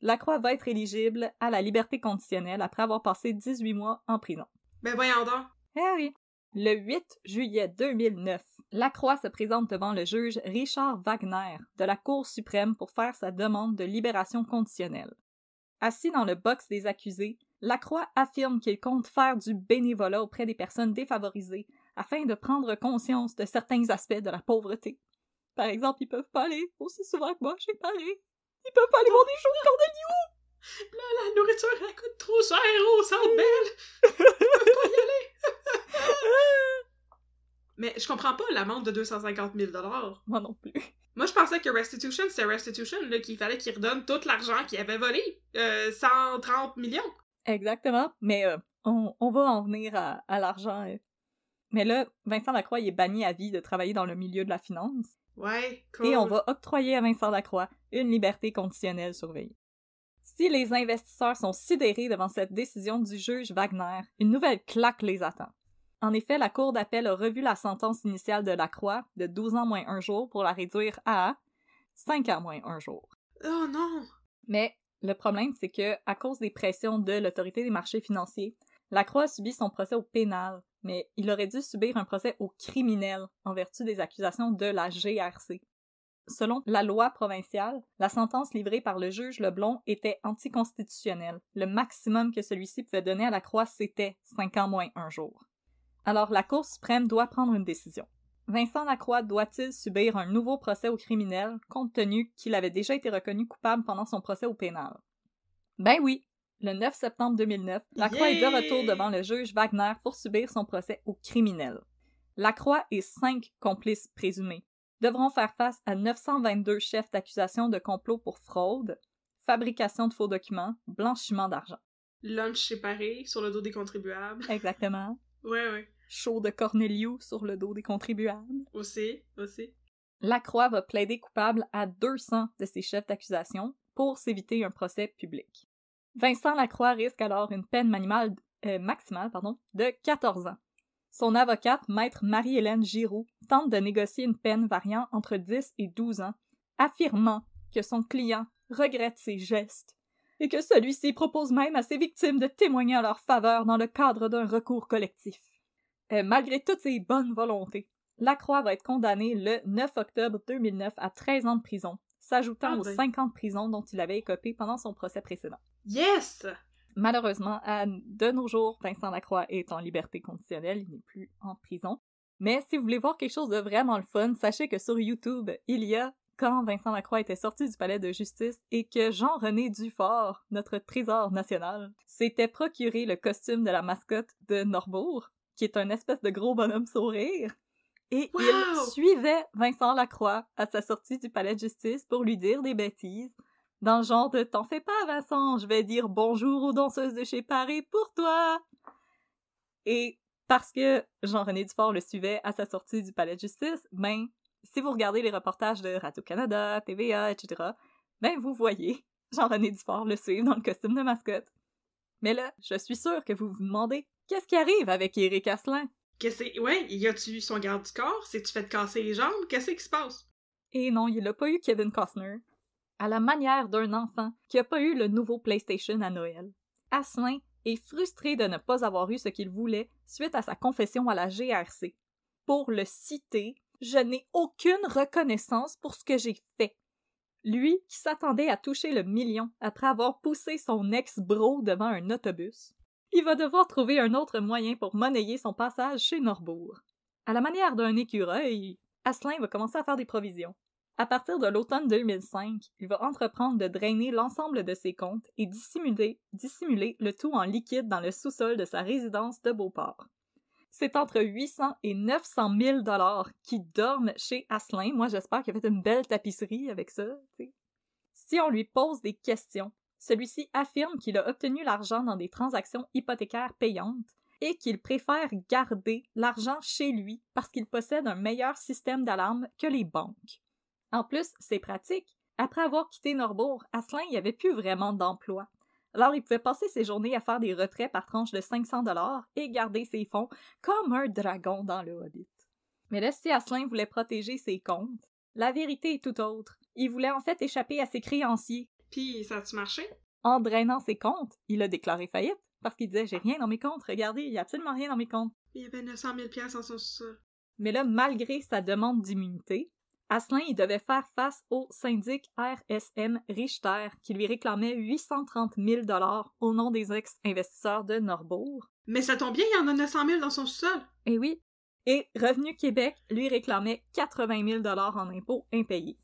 Lacroix va être éligible à la liberté conditionnelle après avoir passé 18 mois en prison. Ben voyons donc. Eh oui. Le 8 juillet 2009, Lacroix se présente devant le juge Richard Wagner de la Cour suprême pour faire sa demande de libération conditionnelle. Assis dans le box des accusés, Lacroix affirme qu'il compte faire du bénévolat auprès des personnes défavorisées afin de prendre conscience de certains aspects de la pauvreté. Par exemple, ils peuvent pas aller aussi souvent que moi chez Paris. Ils peuvent pas aller voir des shows de Cornelius. Là, la nourriture, elle coûte trop cher au Centre Bell. Ils peuvent pas y aller. Mais je comprends pas l'amende de 250 000 Moi non plus. Moi, je pensais que restitution, c'était restitution, là, qu'il fallait qu'il redonne tout l'argent qu'il avait volé. Euh, 130 millions. Exactement. Mais euh, on, on va en venir à, à l'argent. euh. Mais là, Vincent Lacroix il est banni à vie de travailler dans le milieu de la finance. Ouais, cool. Et on va octroyer à Vincent Lacroix une liberté conditionnelle surveillée. Si les investisseurs sont sidérés devant cette décision du juge Wagner, une nouvelle claque les attend. En effet, la Cour d'appel a revu la sentence initiale de Lacroix de 12 ans moins un jour pour la réduire à 5 ans moins un jour. Oh non! Mais le problème, c'est que, à cause des pressions de l'autorité des marchés financiers, Lacroix a subi son procès au pénal, mais il aurait dû subir un procès au criminel en vertu des accusations de la GRC. Selon la loi provinciale, la sentence livrée par le juge Leblond était anticonstitutionnelle. Le maximum que celui-ci pouvait donner à Lacroix, c'était 5 ans moins un jour. Alors la Cour suprême doit prendre une décision. Vincent Lacroix doit-il subir un nouveau procès au criminel, compte tenu qu'il avait déjà été reconnu coupable pendant son procès au pénal? Ben oui! Le 9 septembre 2009, Lacroix est de retour devant le juge Wagner pour subir son procès au criminel. Lacroix et cinq complices présumés devront faire face à 922 chefs d'accusation de complot pour fraude, fabrication de faux documents, blanchiment d'argent. Lunch séparé sur le dos des contribuables. Exactement. Ouais, ouais. Show de Cornelius sur le dos des contribuables. Aussi, aussi. Lacroix va plaider coupable à 200 de ses chefs d'accusation pour s'éviter un procès public. Vincent Lacroix risque alors une peine manimale- euh, maximale pardon, de 14 ans. Son avocate, maître Marie-Hélène Giroux, tente de négocier une peine variant entre 10 et 12 ans, affirmant que son client regrette ses gestes et que celui-ci propose même à ses victimes de témoigner en leur faveur dans le cadre d'un recours collectif. Euh, malgré toutes ses bonnes volontés, Lacroix va être condamné le 9 octobre 2009 à 13 ans de prison, s'ajoutant Ah aux ben. 5 ans de prison dont il avait écopé pendant son procès précédent. Yes! Malheureusement, à de nos jours, Vincent Lacroix est en liberté conditionnelle, il n'est plus en prison. Mais si vous voulez voir quelque chose de vraiment le fun, sachez que sur YouTube, il y a quand Vincent Lacroix était sorti du palais de justice et que Jean-René Dufort, notre trésor national, s'était procuré le costume de la mascotte de Norbourg, qui est un espèce de gros bonhomme sourire. Et Wow! il suivait Vincent Lacroix à sa sortie du palais de justice pour lui dire des bêtises. Dans le genre de T'en fais pas, Vincent, je vais dire bonjour aux danseuses de chez Paris pour toi. Et parce que Jean-René Dufort le suivait à sa sortie du palais de justice, ben, si vous regardez les reportages de Radio-Canada, TVA, etc., ben, vous voyez Jean-René Dufort le suivre dans le costume de mascotte. Mais là, je suis sûre que vous vous demandez qu'est-ce qui arrive avec Éric Asselin? Qu'est-ce que Ouais, y a-tu son garde du corps? C'est-tu fait casser les jambes? Qu'est-ce qui se passe? Et non, il n'a pas eu Kevin Costner. À la manière d'un enfant qui a pas eu le nouveau PlayStation à Noël. Asselin est frustré de ne pas avoir eu ce qu'il voulait suite à sa confession à la GRC. Pour le citer, je n'ai aucune reconnaissance pour ce que j'ai fait. Lui, qui s'attendait à toucher le million après avoir poussé son ex-bro devant un autobus, il va devoir trouver un autre moyen pour monnayer son passage chez Norbourg. À la manière d'un écureuil, Asselin va commencer à faire des provisions. À partir de l'automne 2005, il va entreprendre de drainer l'ensemble de ses comptes et dissimuler, dissimuler le tout en liquide dans le sous-sol de sa résidence de Beauport. C'est entre 800 et 900 000 dollars qui dorment chez Asselin. Moi, j'espère qu'il a fait une belle tapisserie avec ça. Si on lui pose des questions, celui-ci affirme qu'il a obtenu l'argent dans des transactions hypothécaires payantes et qu'il préfère garder l'argent chez lui parce qu'il possède un meilleur système d'alarme que les banques. En plus, c'est pratique. Après avoir quitté Norbourg, Asselin n'y avait plus vraiment d'emploi. Alors il pouvait passer ses journées à faire des retraits par tranche de 500 dollars et garder ses fonds comme un dragon dans le Hobbit. Mais là, si Asselin voulait protéger ses comptes, la vérité est tout autre. Il voulait en fait échapper à ses créanciers. Puis, ça a-tu marché? En drainant ses comptes, il a déclaré faillite parce qu'il disait j'ai rien dans mes comptes, regardez, il y a absolument rien dans mes comptes. Il y avait 900 000 piastres en son sous-sol. Mais là, malgré sa demande d'immunité, Asselin il devait faire face au syndic RSM Richter qui lui réclamait 830 000 dollars au nom des ex-investisseurs de Norbourg. Mais ça tombe bien, il y en a 900 000 dans son sous-sol. Et oui. Et Revenu Québec lui réclamait 80 000 dollars en impôts impayés.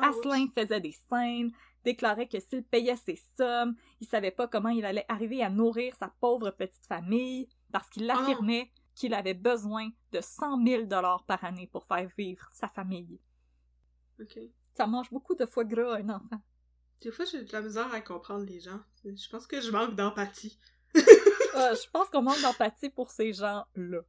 Ah, Asselin faisait des scènes, déclarait que s'il payait ses sommes, il savait pas comment il allait arriver à nourrir sa pauvre petite famille, parce qu'il Oh non. affirmait qu'il avait besoin de 100 000 dollars par année pour faire vivre sa famille. Ok. Ça mange beaucoup de foie gras un enfant. Des fois, j'ai de la misère à comprendre les gens. Je pense que je manque d'empathie. Ah, je pense qu'on manque d'empathie pour ces gens-là.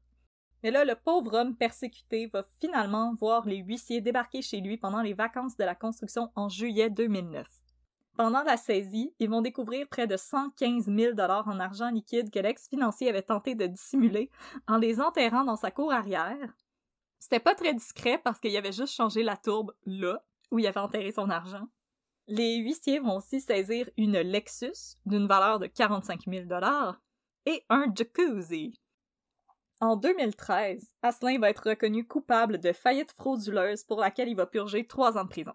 Mais là, le pauvre homme persécuté va finalement voir les huissiers débarquer chez lui pendant les vacances de la construction en juillet 2009. Pendant la saisie, ils vont découvrir près de 115 000 dollars en argent liquide que l'ex-financier avait tenté de dissimuler en les enterrant dans sa cour arrière. C'était pas très discret parce qu'il avait juste changé la tourbe là, où il avait enterré son argent. Les huissiers vont aussi saisir une Lexus d'une valeur de 45 000 dollars et un jacuzzi. En 2013, Asselin va être reconnu coupable de faillite frauduleuse pour laquelle il va purger trois ans de prison.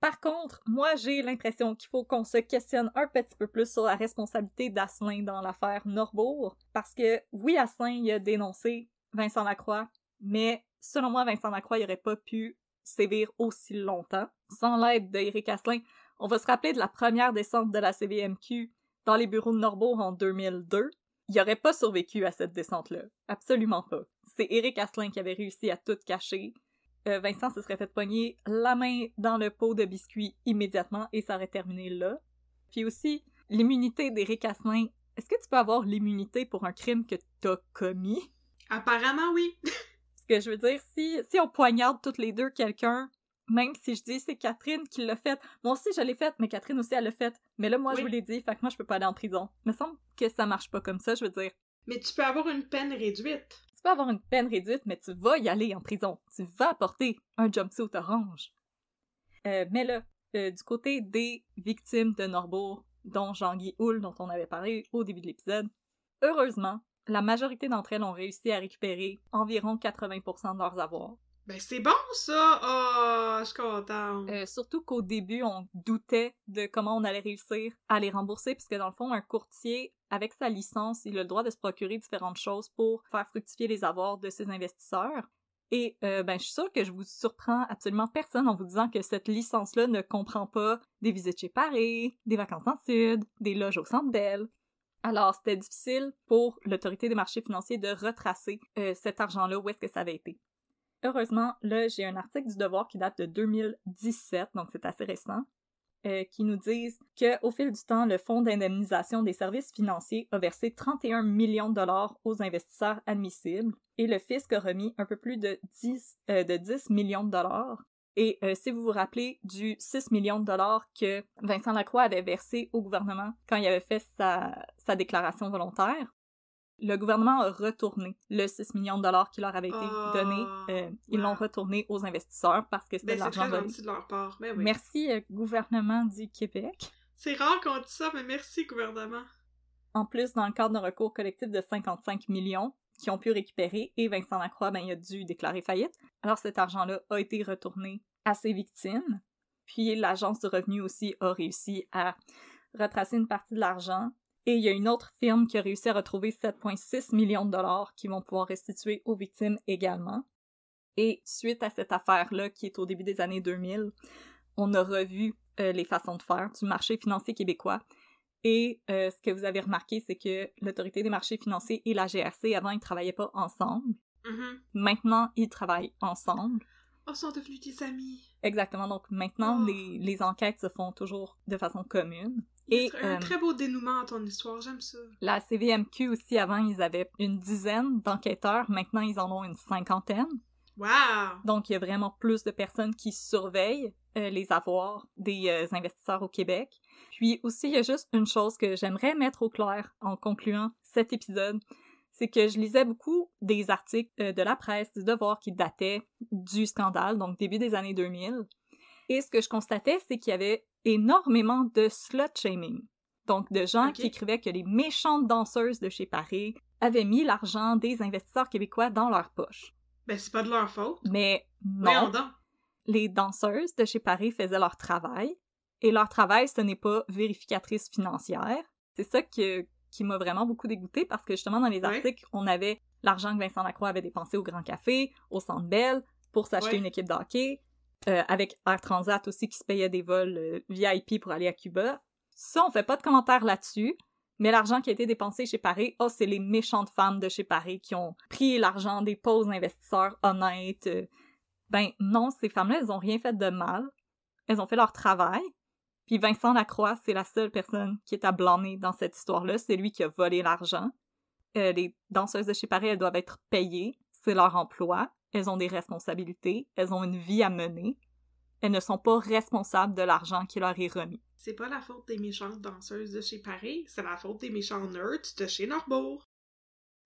Par contre, moi j'ai l'impression qu'il faut qu'on se questionne un petit peu plus sur la responsabilité d'Asselin dans l'affaire Norbourg, parce que oui, Asselin a dénoncé Vincent Lacroix, mais selon moi, Vincent Lacroix n'aurait pas pu sévir aussi longtemps sans l'aide d'Éric Asselin. On va se rappeler de la première descente de la CVMQ dans les bureaux de Norbourg en 2002. Il aurait pas survécu à cette descente-là. Absolument pas. C'est Éric Asselin qui avait réussi à tout cacher. Euh, Vincent se serait fait pogner la main dans le pot de biscuits immédiatement et ça aurait terminé là. Puis aussi, l'immunité d'Éric Asselin. Est-ce que tu peux avoir l'immunité pour un crime que t'as commis? Apparemment, oui. Ce que je veux dire, si, si on poignarde toutes les deux quelqu'un, même si je dis c'est Catherine qui l'a fait, moi aussi je l'ai faite, mais Catherine aussi elle l'a fait. Mais là, moi Oui. je vous l'ai dit, fait que moi je peux pas aller en prison. Il me semble que ça marche pas comme ça, je veux dire. Mais tu peux avoir une peine réduite. Tu peux avoir une peine réduite, mais tu vas y aller en prison. Tu vas porter un jumpsuit orange. Euh, mais là, euh, du côté des victimes de Norbourg, dont Jean-Guy Houle, dont on avait parlé au début de l'épisode, heureusement, la majorité d'entre elles ont réussi à récupérer environ 80% de leurs avoirs. Ben c'est bon ça! Oh, je suis contente! Euh, surtout qu'au début, on doutait de comment on allait réussir à les rembourser, puisque dans le fond, un courtier, avec sa licence, il a le droit de se procurer différentes choses pour faire fructifier les avoirs de ses investisseurs. Et euh, ben, je suis sûre que je vous surprends absolument personne en vous disant que cette licence-là ne comprend pas des visites chez Paris, des vacances en Sud, des loges au Centre Bell. Alors, c'était difficile pour l'autorité des marchés financiers de retracer euh, cet argent-là, où est-ce que ça avait été. Heureusement, là, j'ai un article du Devoir qui date de 2017, donc c'est assez récent, euh, qui nous disent qu'au fil du temps, le Fonds d'indemnisation des services financiers a versé 31 millions de dollars aux investisseurs admissibles et le fisc a remis un peu plus de 10, euh, de 10 millions de dollars. Et euh, si vous vous rappelez du 6 millions de dollars que Vincent Lacroix avait versé au gouvernement quand il avait fait sa déclaration volontaire, le gouvernement a retourné le 6 millions de dollars qui leur avait été Oh, donné. Euh, ils l'ont retourné aux investisseurs parce que c'était Ben de l'argent volé. de leur part. Ben oui. Merci, euh, gouvernement du Québec. C'est rare qu'on dise ça, mais merci, gouvernement. En plus, dans le cadre d'un recours collectif de 55 millions qui ont pu récupérer, et Vincent Lacroix, ben, il a dû déclarer faillite. Alors cet argent-là a été retourné à ses victimes. Puis l'Agence du revenu aussi a réussi à retracer une partie de l'argent. Et il y a une autre firme qui a réussi à retrouver 7,6 millions de dollars qui vont pouvoir restituer aux victimes également. Et suite à cette affaire-là, qui est au début des années 2000, on a revu euh, les façons de faire du marché financier québécois. Et euh, ce que vous avez remarqué, c'est que l'autorité des marchés financiers et la GRC, avant, ils travaillaient pas ensemble. Mhm. Maintenant, ils travaillent ensemble. Oh, ils sont devenus des amis. Exactement. Donc maintenant, Oh. les, les enquêtes se font toujours de façon commune. Et un euh, très beau dénouement à ton histoire, j'aime ça. la CVMQ aussi, avant, ils avaient une dizaine d'enquêteurs. Maintenant, ils en ont une cinquantaine. Wow! Donc, il y a vraiment plus de personnes qui surveillent euh, les avoirs des euh, investisseurs au Québec. Puis aussi, il y a juste une chose que j'aimerais mettre au clair en concluant cet épisode, c'est que je lisais beaucoup des articles de la presse, du Devoir qui dataient du scandale, donc début des années 2000. Et ce que je constatais, c'est qu'il y avait énormément de slut-shaming. Donc, de gens qui écrivaient que les méchantes danseuses de chez Paris avaient mis l'argent des investisseurs québécois dans leur poche. Ben, c'est pas de leur faute. Mais non, les danseuses de chez Paris faisaient leur travail et leur travail, ce n'est pas vérificatrice financière. C'est ça que- qui m'a vraiment beaucoup dégoûté parce que justement dans les articles, on avait l'argent que Vincent Lacroix avait dépensé au Grand Café, au Centre Bell, pour s'acheter une équipe de hockey, euh, avec Air Transat aussi qui se payait des vols euh, VIP pour aller à Cuba. Ça, on fait pas de commentaires là-dessus. Mais l'argent qui a été dépensé chez Paris, oh, c'est les méchantes femmes de chez Paris qui ont pris l'argent des pauvres investisseurs honnêtes. ben non, ces femmes-là, elles ont rien fait de mal. Elles ont fait leur travail. Puis Vincent Lacroix, c'est la seule personne qui est à blâmer dans cette histoire-là. C'est lui qui a volé l'argent. Euh, les danseuses de chez Paris, elles doivent être payées. C'est leur emploi. Elles ont des responsabilités. Elles ont une vie à mener. Elles ne sont pas responsables de l'argent qui leur est remis. C'est pas la faute des méchantes danseuses de chez Paris, c'est la faute des méchants nerds de chez Norbourg.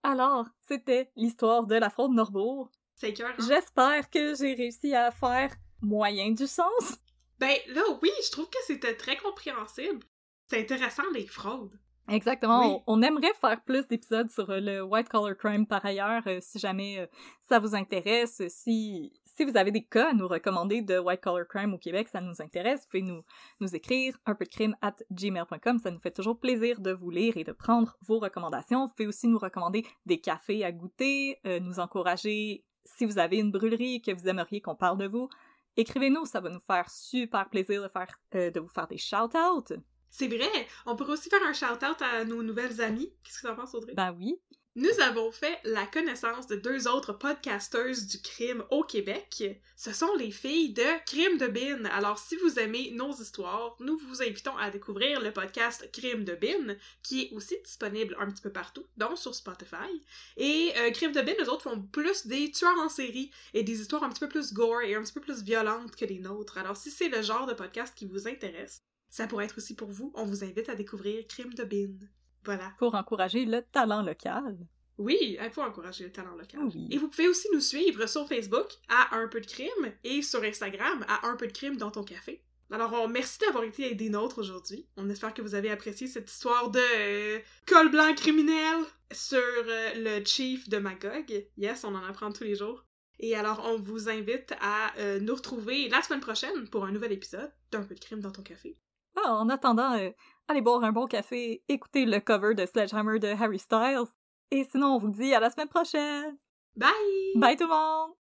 Alors, c'était l'histoire de la fraude Norbourg. C'est cœur. J'espère que j'ai réussi à faire moyen du sens. Ben là, oui, je trouve que c'était très compréhensible. C'est intéressant, les fraudes. Exactement. Oui. On, on aimerait faire plus d'épisodes sur euh, le white collar crime par ailleurs, euh, si jamais euh, ça vous intéresse. Si si vous avez des cas à nous recommander de white collar crime au Québec, ça nous intéresse. Vous pouvez nous nous écrire un peu de crime at gmail.com. Ça nous fait toujours plaisir de vous lire et de prendre vos recommandations. Vous pouvez aussi nous recommander des cafés à goûter, euh, nous encourager si vous avez une brûlerie et que vous aimeriez qu'on parle de vous. Écrivez-nous, ça va nous faire super plaisir de faire de vous faire des shout-outs. C'est vrai, on pourrait aussi faire un shout-out à nos nouvelles amies. Qu'est-ce que t'en penses, Audrey? Ben oui. Nous avons fait la connaissance de deux autres podcasteuses du crime au Québec. Ce sont les filles de Crime de Bin. Alors, si vous aimez nos histoires, nous vous invitons à découvrir le podcast Crime de Bin, qui est aussi disponible un petit peu partout, dont sur Spotify. Et euh, Crime de Bin, les autres font plus des tueurs en série et des histoires un petit peu plus gore et un petit peu plus violentes que les nôtres. Alors, si c'est le genre de podcast qui vous intéresse, ça pourrait être aussi pour vous. On vous invite à découvrir Crime de Bin. Voilà. Pour encourager le talent local. Oui, il faut encourager le talent local. Oui. Et vous pouvez aussi nous suivre sur Facebook à Un peu de crime et sur Instagram à Un peu de crime dans ton café. Alors, on, merci d'avoir été des nôtres aujourd'hui. On espère que vous avez apprécié cette histoire de euh, col blanc criminel sur euh, le chief de Magog. Yes, on en apprend tous les jours. Et alors, on vous invite à euh, nous retrouver la semaine prochaine pour un nouvel épisode d'un peu de crime dans ton café. Ah, en attendant, euh, allez boire un bon café, écoutez le cover de Sledgehammer de Harry Styles. Et sinon, on vous dit à la semaine prochaine. Bye! Bye tout le monde!